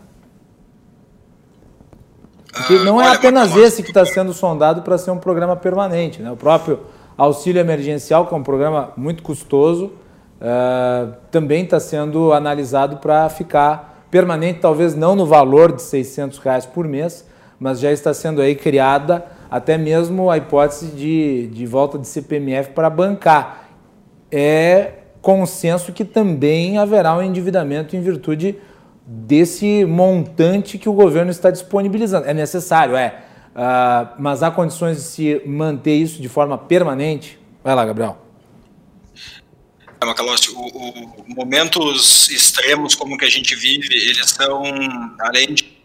[SPEAKER 2] Porque uh, não é apenas esse que está sendo sondado para ser um programa permanente. Né? O próprio auxílio emergencial, que é um programa muito custoso, uh, também está sendo analisado para ficar permanente, talvez não no valor de 600 reais por mês, mas já está sendo aí criada até mesmo a hipótese de, de volta de CPMF para bancar. É consenso que também haverá um endividamento em virtude desse montante que o governo está disponibilizando. É necessário, é. Uh, mas há condições de se manter isso de forma permanente? Vai lá, Gabriel.
[SPEAKER 4] É, Macalossi, o, o, momentos extremos como que a gente vive, eles são, além de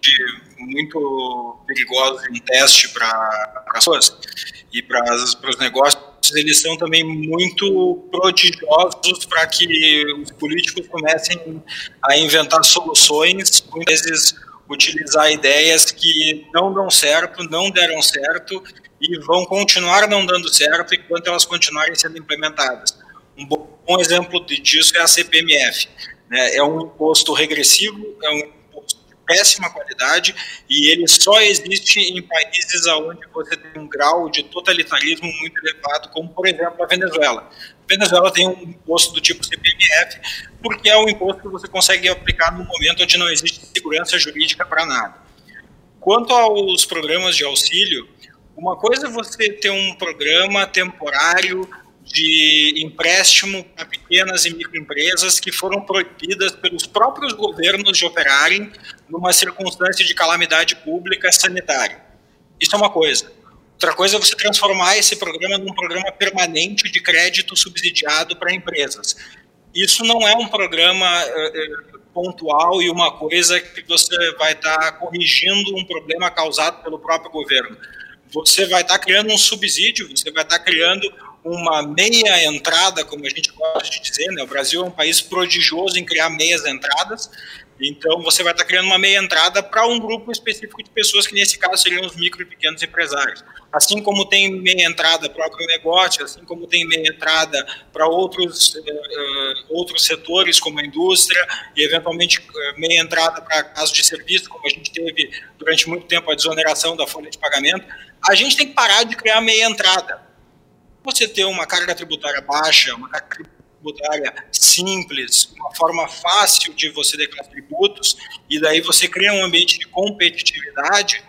[SPEAKER 4] muito perigosos em teste para as pessoas e para os negócios, eles são também muito prodigiosos para que os políticos comecem a inventar soluções, muitas vezes utilizar ideias que não dão certo, não deram certo e vão continuar não dando certo enquanto elas continuarem sendo implementadas. Um bom exemplo disso é a CPMF. Né? É um imposto regressivo, é um péssima qualidade e ele só existe em países onde você tem um grau de totalitarismo muito elevado, como por exemplo a Venezuela. A Venezuela tem um imposto do tipo CPMF, porque é um imposto que você consegue aplicar no momento onde não existe segurança jurídica para nada. Quanto aos programas de auxílio, uma coisa é você ter um programa temporário de empréstimo para pequenas e microempresas que foram proibidas pelos próprios governos de operarem numa circunstância de calamidade pública sanitária. Isso é uma coisa. Outra coisa é você transformar esse programa num programa permanente de crédito subsidiado para empresas. Isso não é um programa é, pontual e uma coisa que você vai estar tá corrigindo um problema causado pelo próprio governo. Você vai estar tá criando um subsídio, você vai estar tá criando uma meia entrada, como a gente gosta de dizer, né? O Brasil é um país prodigioso em criar meias entradas. Então, você vai estar criando uma meia entrada para um grupo específico de pessoas, que nesse caso seriam os micro e pequenos empresários. Assim como tem meia entrada para o agronegócio, assim como tem meia entrada para outros, uh, outros setores, como a indústria, e eventualmente eh, meia entrada para casos de serviço, como a gente teve durante muito tempo a desoneração da folha de pagamento. A gente tem que parar de criar meia entrada. Você ter uma carga tributária baixa, uma carga tributária simples, uma forma fácil de você declarar tributos, e daí você cria um ambiente de competitividade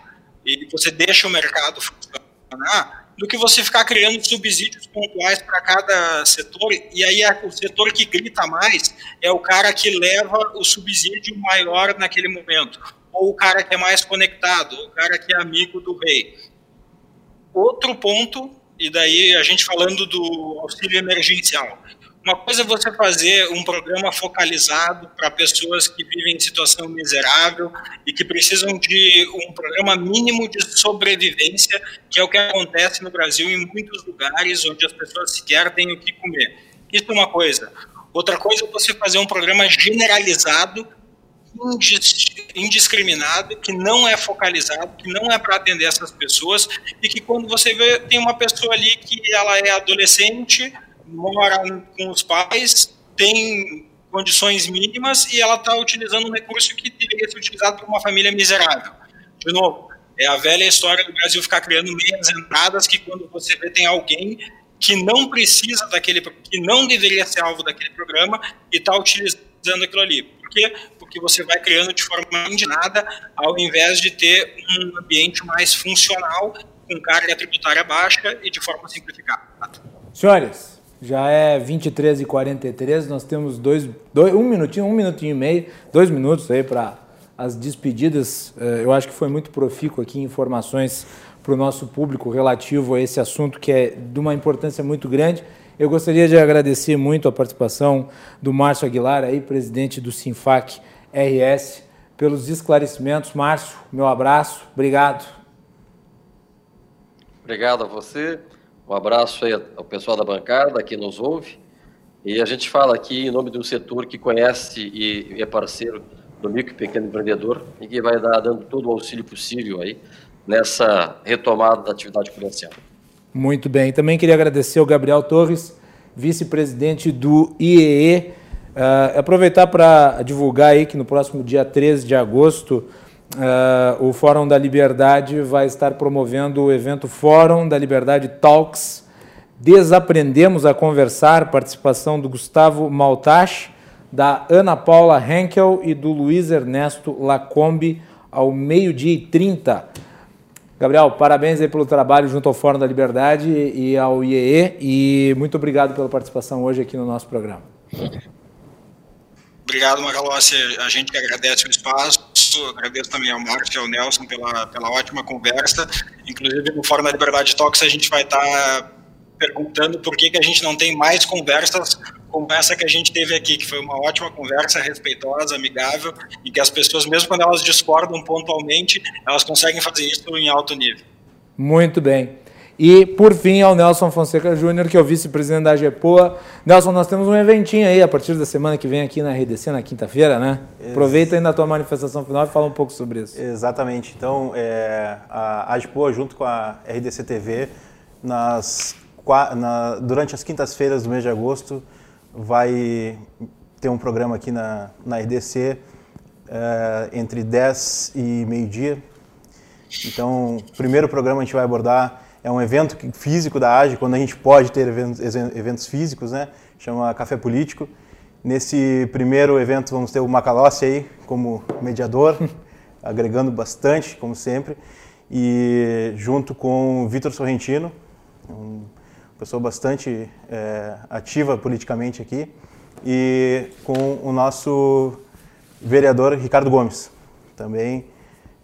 [SPEAKER 4] e você deixa o mercado funcionar do que você ficar criando subsídios pontuais para cada setor, e aí o setor que grita mais é o cara que leva o subsídio maior naquele momento, ou o cara que é mais conectado, o cara que é amigo do rei. Outro ponto, e daí a gente falando do auxílio emergencial. Uma coisa é você fazer um programa focalizado para pessoas que vivem em situação miserável e que precisam de um programa mínimo de sobrevivência, que é o que acontece no Brasil em muitos lugares onde as pessoas sequer têm o que comer. Isso é uma coisa. Outra coisa é você fazer um programa generalizado, indiscriminado, que não é focalizado, que não é para atender essas pessoas e que quando você vê tem uma pessoa ali que ela é adolescente mora com os pais, tem condições mínimas e ela está utilizando um recurso que deveria ser utilizado por uma família miserável. De novo, é a velha história do Brasil ficar criando meias entradas que quando você vê tem alguém que não precisa daquele, que não deveria ser alvo daquele programa e está utilizando aquilo ali. Por quê? Porque você vai criando de forma indignada ao invés de ter um ambiente mais funcional, com carga tributária baixa e de forma simplificada.
[SPEAKER 2] Senhores, já é 23 e 43 nós temos dois, dois, um minutinho, um minutinho e meio, dois minutos aí para as despedidas. Eh, eu acho que foi muito profícuo aqui informações para o nosso público relativo a esse assunto que é de uma importância muito grande. Eu gostaria de agradecer muito a participação do Márcio Aguilar, aí, presidente do Sinfac RS, pelos esclarecimentos. Márcio, meu abraço, obrigado.
[SPEAKER 5] Obrigado a você. Um abraço aí ao pessoal da bancada que nos ouve. E a gente fala aqui em nome de um setor que conhece e é parceiro do micro e pequeno empreendedor e que vai dar dando todo o auxílio possível aí nessa retomada da atividade comercial.
[SPEAKER 2] Muito bem. Também queria agradecer ao Gabriel Torres, vice-presidente do IEE. Uh, ah, aproveitar para divulgar aí que no próximo dia 13 de agosto Uh, o Fórum da Liberdade vai estar promovendo o evento Fórum da Liberdade Talks. Desaprendemos a conversar, participação do Gustavo Maltach, da Ana Paula Henkel e do Luiz Ernesto Lacombe, ao meio-dia e 30. Gabriel, parabéns aí pelo trabalho junto ao Fórum da Liberdade e ao IEE e muito obrigado pela participação hoje aqui no nosso programa.
[SPEAKER 4] Obrigado, Macalossi. A gente agradece o espaço, agradeço também ao Marcos e ao Nelson pela, pela ótima conversa. Inclusive, no Fórum da Liberdade Talks, a gente vai estar tá perguntando por que, que a gente não tem mais conversas como essa que a gente teve aqui, que foi uma ótima conversa, respeitosa, amigável, e que as pessoas, mesmo quando elas discordam pontualmente, elas conseguem fazer isso em alto nível.
[SPEAKER 2] Muito bem. E, por fim, ao Nelson Fonseca Júnior, que é o vice-presidente da GEPOA. Nelson, nós temos um eventinho aí a partir da semana que vem aqui na RDC, na quinta-feira, né? Ex Aproveita ainda a tua manifestação final e fala um pouco sobre isso.
[SPEAKER 3] Exatamente. Então, é, a AGEPOA, junto com a RDC TV, nas, na, durante as quintas-feiras do mês de agosto, vai ter um programa aqui na, na RDC é, entre 10 e meio-dia. Então, primeiro programa a gente vai abordar é um evento físico da AGE, quando a gente pode ter eventos, eventos físicos, né? chama Café Político. Nesse primeiro evento vamos ter o Macalossi aí como mediador, agregando bastante, como sempre, e junto com o Vitor Sorrentino, uma pessoa bastante é, ativa politicamente aqui, e com o nosso vereador Ricardo Gomes, também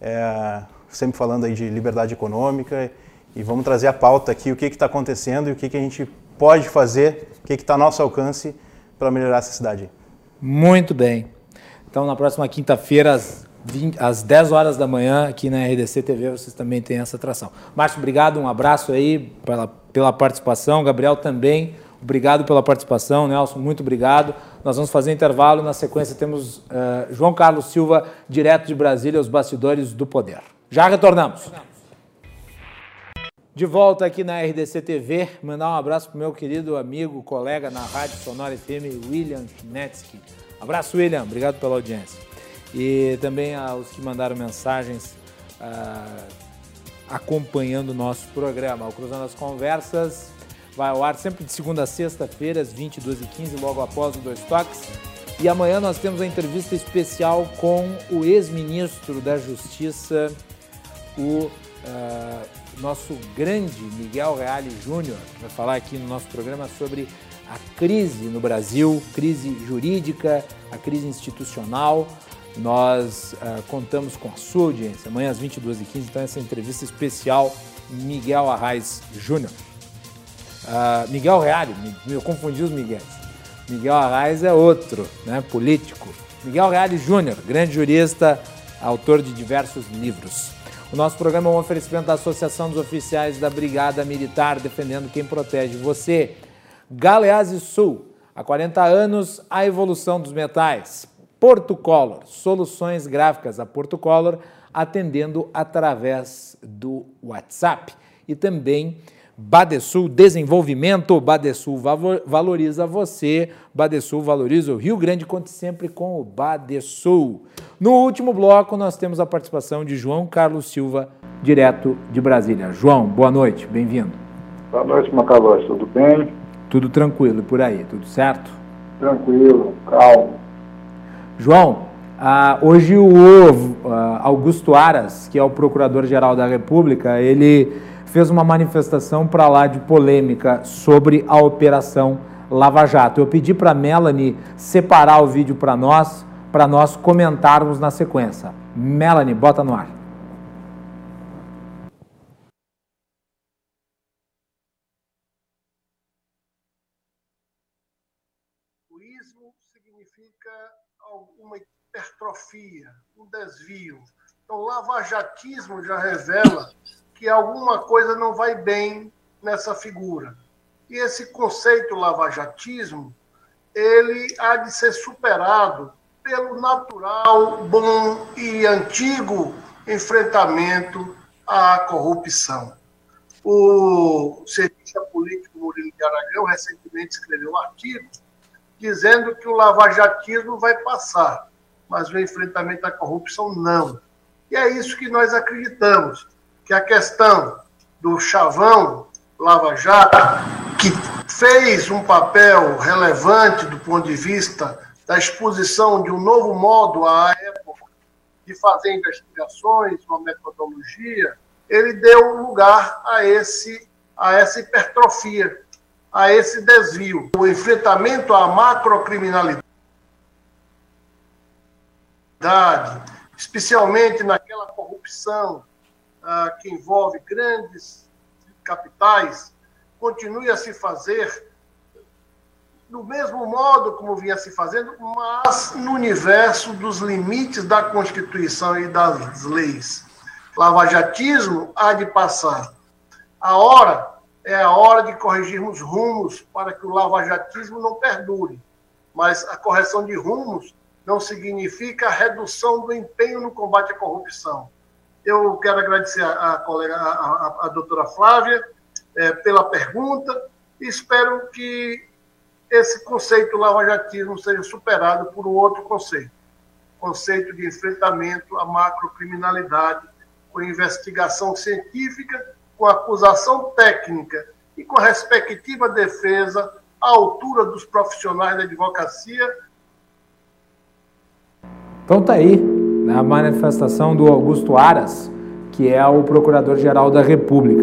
[SPEAKER 3] é, sempre falando aí de liberdade econômica e vamos trazer a pauta aqui, o que está acontecendo e o que, que a gente pode fazer, o que está a nosso alcance para melhorar essa cidade.
[SPEAKER 2] Muito bem. Então, na próxima quinta-feira, às, às 10 horas da manhã, aqui na RDC TV, vocês também têm essa atração. Márcio, obrigado, um abraço aí pela, pela participação. Gabriel também, obrigado pela participação. Nelson, muito obrigado. Nós vamos fazer intervalo. Na sequência, temos uh, João Carlos Silva, direto de Brasília, os bastidores do poder. Já retornamos. retornamos. De volta aqui na RDC TV, mandar um abraço pro meu querido amigo, colega na Rádio Sonora FM, William Chinetsky. Abraço, William, obrigado pela audiência. E também aos que mandaram mensagens uh, acompanhando o nosso programa. O Cruzando as Conversas vai ao ar sempre de segunda a sexta-feira, às 22h15, logo após o Dois Toques. E amanhã nós temos a entrevista especial com o ex-ministro da Justiça, o uh, nosso grande Miguel Reale Júnior, vai falar aqui no nosso programa sobre a crise no Brasil, crise jurídica, a crise institucional. Nós uh, contamos com a sua audiência amanhã às 22h15, então essa entrevista especial Miguel Arraes Júnior. Uh, Miguel Reale, eu confundi os Miguéis. Miguel Arraes é outro, né, político. Miguel Reale Júnior, grande jurista, autor de diversos livros. O nosso programa é um oferecimento da Associação dos Oficiais da Brigada Militar, defendendo quem protege você. Galeazzi Sul, há 40 anos, a evolução dos metais. Porto Color, soluções gráficas a Porto Color, atendendo através do WhatsApp. E também Badesul Desenvolvimento, Badesul valoriza você, Badesul valoriza o Rio Grande, conte sempre com o Badesul. No último bloco, nós temos a participação de João Carlos Silva, direto de Brasília. João, boa noite, bem-vindo.
[SPEAKER 7] Boa noite, Macalós, tudo bem?
[SPEAKER 2] Tudo tranquilo por aí, tudo certo?
[SPEAKER 7] Tranquilo, calmo.
[SPEAKER 2] João, ah, hoje o ah, Augusto Aras, que é o Procurador-Geral da República, ele fez uma manifestação para lá de polêmica sobre a Operação Lava Jato. Eu pedi para a Melanie separar o vídeo para nós, para nós comentarmos na sequência. Melanie, bota no ar.
[SPEAKER 8] Turismo significa alguma hipertrofia, um desvio. Então, lavajatismo já revela que alguma coisa não vai bem nessa figura. E esse conceito lavajatismo, ele há de ser superado pelo natural, bom e antigo enfrentamento à corrupção. O cientista político Murilo de Aragão recentemente escreveu um artigo dizendo que o lavajatismo vai passar, mas o enfrentamento à corrupção não. E é isso que nós acreditamos que a questão do chavão Lava Jato, que fez um papel relevante do ponto de vista da exposição de um novo modo à época de fazer investigações, uma metodologia, ele deu lugar a esse a essa hipertrofia, a esse desvio. O enfrentamento à macrocriminalidade, especialmente naquela corrupção ah, que envolve grandes capitais, continue a se fazer do mesmo modo como vinha se fazendo, mas no universo dos limites da Constituição e das leis. Lavajatismo há de passar. A hora é a hora de corrigirmos rumos para que o lavajatismo não perdure. Mas a correção de rumos não significa a redução do empenho no combate à corrupção. Eu quero agradecer a, colega, a, a, a doutora Flávia, é, pela pergunta espero que esse conceito lavajatismo seja superado por um outro conceito, conceito de enfrentamento à macrocriminalidade, com investigação científica, com acusação técnica e com a respectiva defesa à altura dos profissionais da advocacia.
[SPEAKER 2] Então tá aí na manifestação do Augusto Aras, que é o Procurador-Geral da República.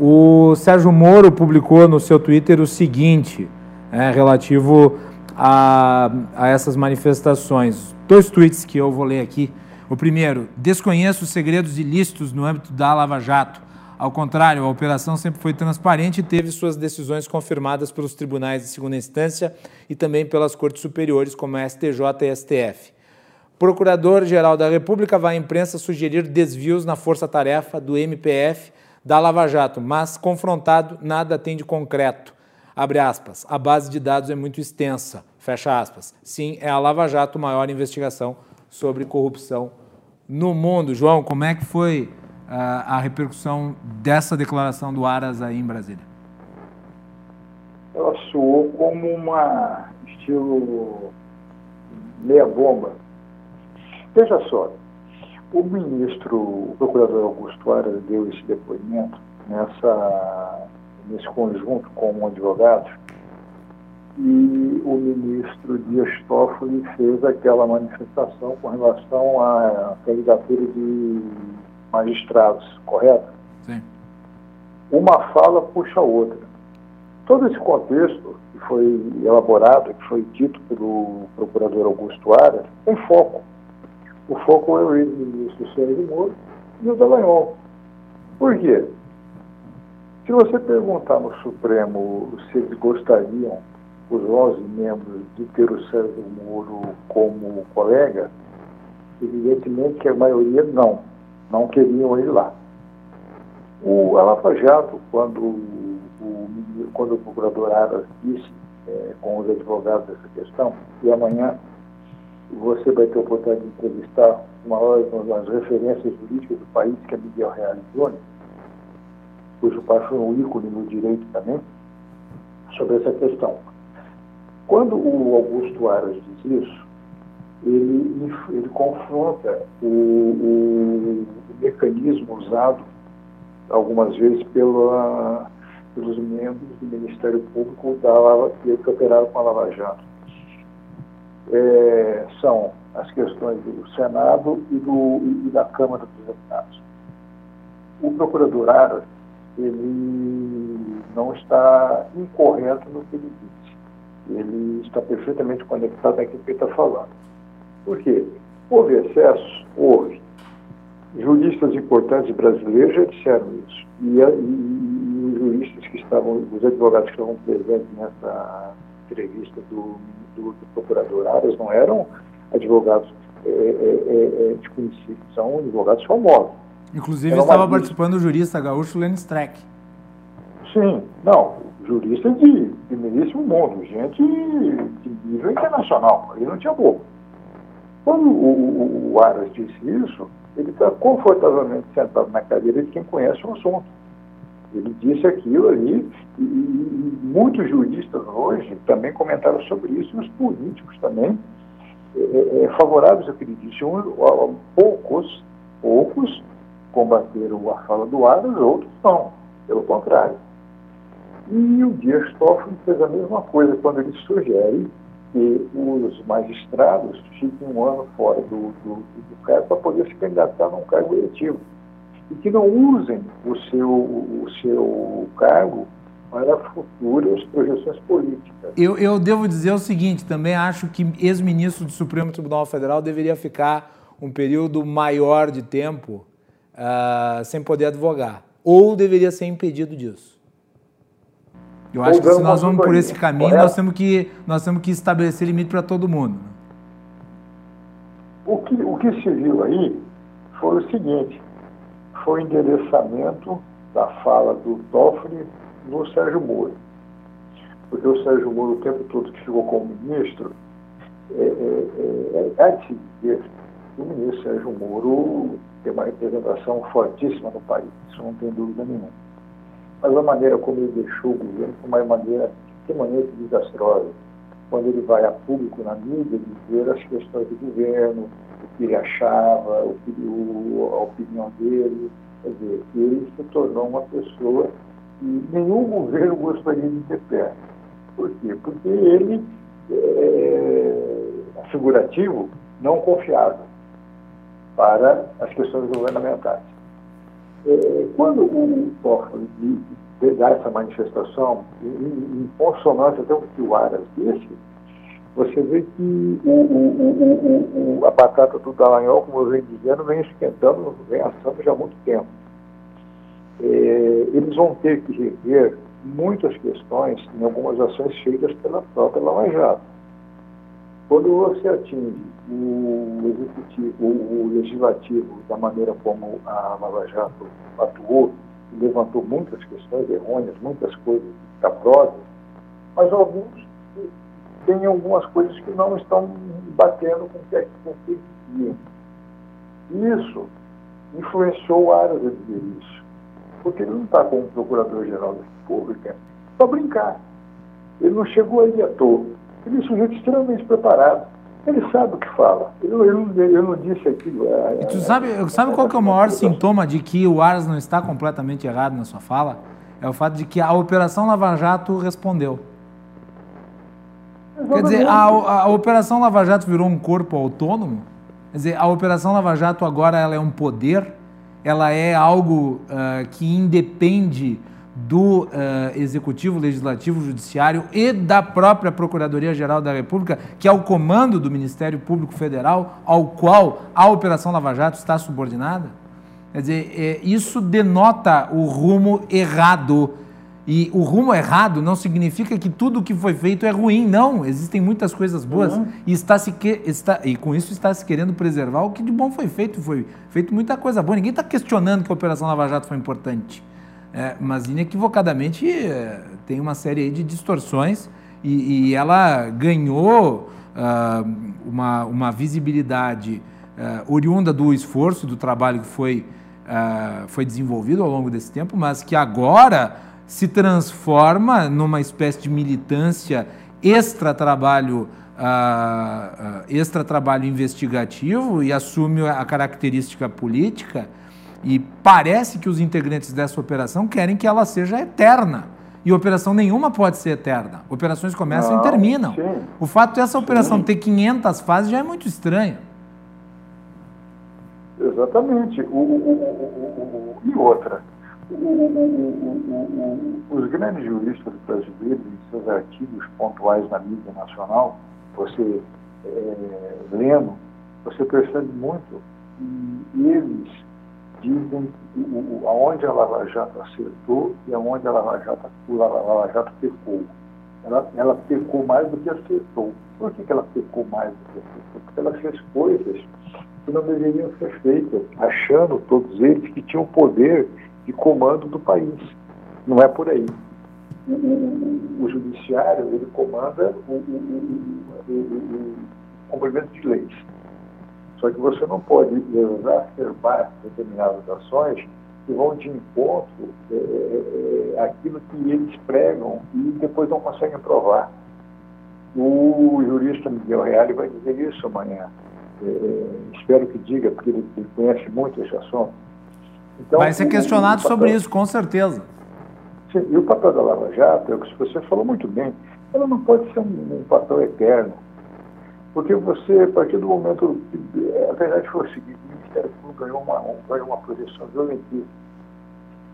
[SPEAKER 2] O Sérgio Moro publicou no seu Twitter o seguinte, é, relativo a, a essas manifestações. Dois tweets que eu vou ler aqui. O primeiro, desconheço os segredos ilícitos no âmbito da Lava Jato. Ao contrário, a operação sempre foi transparente e teve suas decisões confirmadas pelos tribunais de segunda instância e também pelas cortes superiores, como a STJ e STF. Procurador-Geral da República vai à imprensa sugerir desvios na força-tarefa do MPF da Lava Jato, mas confrontado, nada tem de concreto. Abre aspas. A base de dados é muito extensa. Fecha aspas. Sim, é a Lava Jato maior investigação sobre corrupção no mundo. João, como é que foi a repercussão dessa declaração do Aras aí em Brasília?
[SPEAKER 7] Ela soou como uma estilo meia bomba. Veja só, o ministro, o procurador Augusto Aras deu esse depoimento nessa, nesse conjunto com um advogado e o ministro Dias Toffoli fez aquela manifestação com relação à candidatura de magistrados, correto?
[SPEAKER 2] Sim.
[SPEAKER 7] Uma fala puxa a outra. Todo esse contexto que foi elaborado, que foi dito pelo procurador Augusto Aras, tem foco. O foco é o ex-ministro Sérgio Moro e o Dallagnol. Por quê? Se você perguntar no Supremo se eles gostariam, os 11 membros, de ter o Sérgio Moro como colega, evidentemente que a maioria não, não queriam ele lá. O Alapa Jato, quando o, quando o procurador Aras disse é, com os advogados dessa questão, e amanhã você vai ter a oportunidade de entrevistar uma, das referências jurídicas do país, que é Miguel Real Júnior, cujo pai foi um ícone no direito também, sobre essa questão. Quando o Augusto Aras diz isso, ele, ele confronta o, o, mecanismo usado algumas vezes pela, pelos membros do Ministério Público da Lava, que operaram com a Lava Jato. É, são as questões do Senado e, do, e da Câmara dos Deputados. O procurador Aras ele não está incorreto no que ele disse. Ele está perfeitamente conectado àquilo que está falando. Por quê? Houve excessos? Houve. Juristas importantes brasileiros já disseram isso. E, e, e os juristas que estavam, os advogados que estavam presentes nessa entrevista do, do, do procurador Aras não eram advogados é, é, é, é desconhecidos, são advogados famosos.
[SPEAKER 2] Inclusive estava participando o jurista gaúcho Lenny Streck.
[SPEAKER 7] Sim, não, jurista de primeiríssimo mundo, gente de nível internacional, aí não tinha boca. Quando o, o, o Aras disse isso, ele está confortavelmente sentado na cadeira de quem conhece o assunto. Ele disse aquilo ali, e, e muitos juristas hoje também comentaram sobre isso, e os políticos também, é, é, é favoráveis ao que ele disse. Um, poucos, poucos combateram a fala do Aras, outros não, pelo contrário. E o Dias Toffoli fez a mesma coisa quando ele sugere que os magistrados fiquem um ano fora do, do, do cargo para poder se candidatar num cargo eletivo. E que não usem o seu, o seu cargo para futuras projeções políticas.
[SPEAKER 2] Eu, eu devo dizer o seguinte, também acho que ex-ministro do Supremo Tribunal Federal deveria ficar um período maior de tempo uh, sem poder advogar. Ou deveria ser impedido disso. Eu acho que se nós vamos por esse caminho, nós temos, que, nós temos que estabelecer limite para todo mundo.
[SPEAKER 7] O que, o que se viu aí foi o seguinte, foi o endereçamento da fala do Toffoli no Sérgio Moro. Porque o Sérgio Moro, o tempo todo que ficou como ministro, é, é, é, é de se dizer que o ministro Sérgio Moro tem uma representação fortíssima no país, isso não tem dúvida nenhuma mas a maneira como ele deixou o governo foi uma maneira, maneira desastrosa. Quando ele vai a público na mídia dizer as questões do governo, o que ele achava, o que, o, a opinião dele, quer dizer, ele se tornou uma pessoa que nenhum governo gostaria de ter perto. Por quê? Porque ele é figurativo, não confiável para as questões governamentais. É, quando o Toffoli dá essa manifestação, em, consonância até o que o Aras disse, você vê que o, o, o, a batata do Dallagnol, como eu venho dizendo, vem esquentando, vem assando já há muito tempo. É, eles vão ter que rever muitas questões em algumas ações feitas pela própria Lava Jato. Quando você atinge o executivo, o, legislativo, da maneira como a Lava Jato atuou, levantou muitas questões errôneas, muitas coisas caprosas, mas alguns têm algumas coisas que não estão batendo com o que é que Isso influenciou o Aras a dizer isso. Porque ele não está como Procurador-Geral da República para brincar. Ele não chegou aí à toa. Ele é um sujeito extremamente preparado. Ele sabe o que fala. Ele, ele, ele não disse aquilo. É,
[SPEAKER 2] e tu sabe, sabe qual que é o maior sintoma de que o Aras não está completamente errado na sua fala? É o fato de que a Operação Lava Jato respondeu. Exatamente. Quer dizer, a, a, Operação Lava Jato virou um corpo autônomo? Quer dizer, a Operação Lava Jato agora ela é um poder, ela é algo uh, que independe do uh, Executivo, Legislativo, Judiciário e da própria Procuradoria-Geral da República, que é o comando do Ministério Público Federal, ao qual a Operação Lava Jato está subordinada? Quer dizer, é, isso denota o rumo errado. E o rumo errado não significa que tudo o que foi feito é ruim, não. Existem muitas coisas boas uhum. e, está se que, está, e com isso está se querendo preservar o que de bom foi feito. Foi feito muita coisa boa. Ninguém está questionando que a Operação Lava Jato foi importante. É, mas inequivocadamente é, tem uma série de distorções e, e ela ganhou uh, uma, uma visibilidade uh, oriunda do esforço, do trabalho que foi, uh, foi desenvolvido ao longo desse tempo, mas que agora se transforma numa espécie de militância extra-trabalho extra-trabalho investigativo e assume a característica política e parece que os integrantes dessa operação querem que ela seja eterna. E operação nenhuma pode ser eterna. Operações começam Não, e terminam. Sim. O fato dessa operação sim. ter 500 fases já é muito estranho.
[SPEAKER 7] Exatamente. O, o, o, e outra, os grandes juristas brasileiros, em seus artigos pontuais na mídia nacional, você é, lendo, você percebe muito que eles dizem o, aonde a Lava Jato acertou e aonde a Lava Jato, a Lava Jato pecou. Ela, ela pecou mais do que acertou. Por que, que ela pecou mais do que acertou? Porque ela fez coisas que não deveriam ser feitas, achando todos eles que tinham poder de comando do país. Não é por aí. O, o, o judiciário ele comanda o, o cumprimento de leis só que você não pode exacerbar determinadas ações que vão de encontro é, é, é, aquilo que eles pregam e depois não conseguem provar. O jurista Miguel Reale vai dizer isso amanhã. É, é, espero que diga, porque ele, ele conhece muito esse assunto.
[SPEAKER 2] Então, vai ser questionado papel, sobre isso, com certeza.
[SPEAKER 7] Sim, e o papel da Lava Jato, é o que você falou muito bem, ela não pode ser um, um papel eterno. Porque você, a partir do momento. A verdade foi o seguinte: o Ministério Público ganhou uma, ganhou uma projeção violentíssima.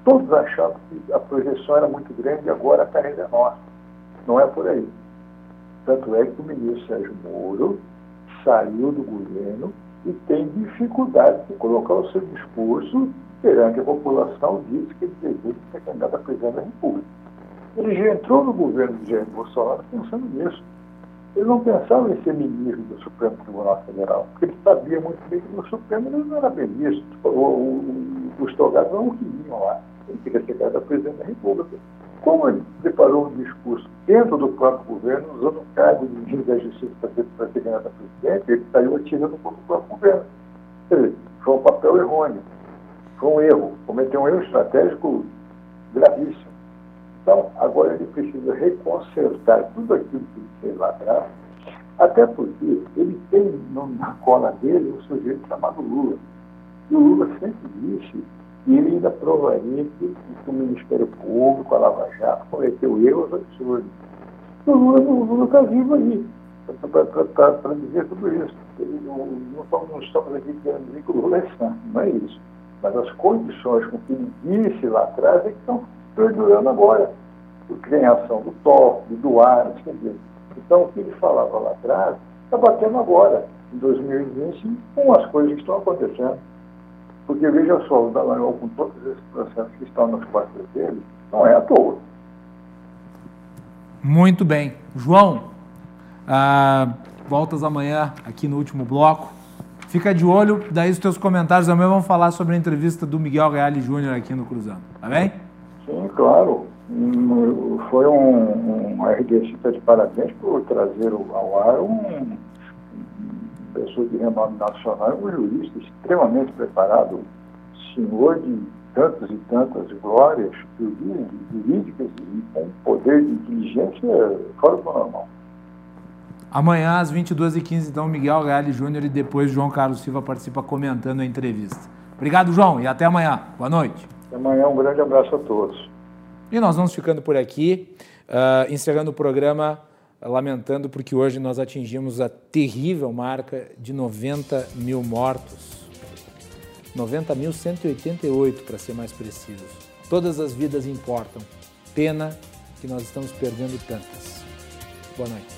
[SPEAKER 7] Todos achavam que a projeção era muito grande e agora a carreira é nossa. Não é por aí. Tanto é que o ministro Sérgio Moro saiu do governo e tem dificuldade de colocar o seu discurso perante a população, disse que ele deseja ser candidato a presidente da República. Ele já entrou no governo de Jair Bolsonaro pensando nisso. Ele não pensava em ser ministro do Supremo Tribunal Federal, porque ele sabia muito bem que no Supremo ele não era ministro. Os togados não queriam lá. Ele queria ser candidato a presidente da República. Como ele preparou um discurso dentro do próprio governo, usando o cargo de ministro da Justiça para ser, para ser candidato a presidente, ele saiu atirando contra o próprio governo. Quer dizer, foi um papel errôneo, foi um erro, cometeu um erro estratégico gravíssimo. Então, agora ele precisa reconsertar tudo aquilo que ele fez lá atrás, até porque ele tem na cola dele um sujeito chamado Lula. E o Lula sempre disse que ele ainda provaria que, que o Ministério Público, a Lava Jato, cometeu erros absurdos. E o Lula está vivo aí para dizer tudo isso. Não estamos, não estamos aqui querendo dizer que o Lula é santo, não é isso. Mas as condições com que ele disse lá atrás é que estão perdurando agora, porque tem ação do TOP, do ARAS, quer dizer. Então, o que ele falava lá atrás está batendo agora, em 2020, com as coisas que estão acontecendo. Porque, veja só, o Dallagnol, com todos esses processos que estão nos quartos dele, não é à toa.
[SPEAKER 2] Muito bem. João, ah, voltas amanhã aqui no último bloco. Fica de olho, daí os teus comentários amanhã vão falar sobre a entrevista do Miguel Reale Júnior aqui no Cruzando, tá bem?
[SPEAKER 7] Sim, claro. Foi um, um RDC de parabéns por trazer ao ar um, pessoa de renome nacional, um jurista extremamente preparado, senhor de tantas e tantas glórias jurídicas e com poder de inteligência fora do normal.
[SPEAKER 2] Amanhã, às 22h15, então, Miguel Galli Júnior e depois João Carlos Silva participa comentando a entrevista. Obrigado, João, e até amanhã. Boa noite.
[SPEAKER 7] Amanhã, um grande abraço a todos.
[SPEAKER 2] E nós vamos ficando por aqui, uh, encerrando o programa, lamentando porque hoje nós atingimos a terrível marca de 90 mil mortos. 90.188, para ser mais preciso. Todas as vidas importam. Pena que nós estamos perdendo tantas. Boa noite.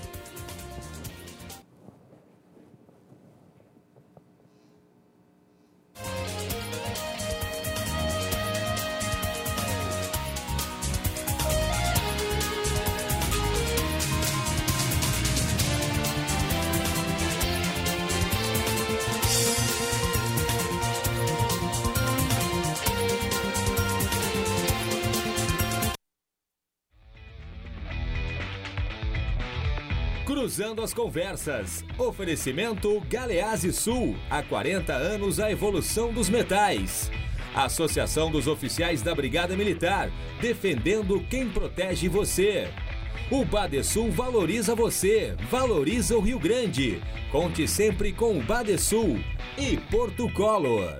[SPEAKER 1] Cruzando as conversas. Oferecimento Galease Sul. Há 40 anos a evolução dos metais. Associação dos Oficiais da Brigada Militar. Defendendo quem protege você. O Badesul valoriza você, valoriza o Rio Grande. Conte sempre com o Badesul e Porto Color.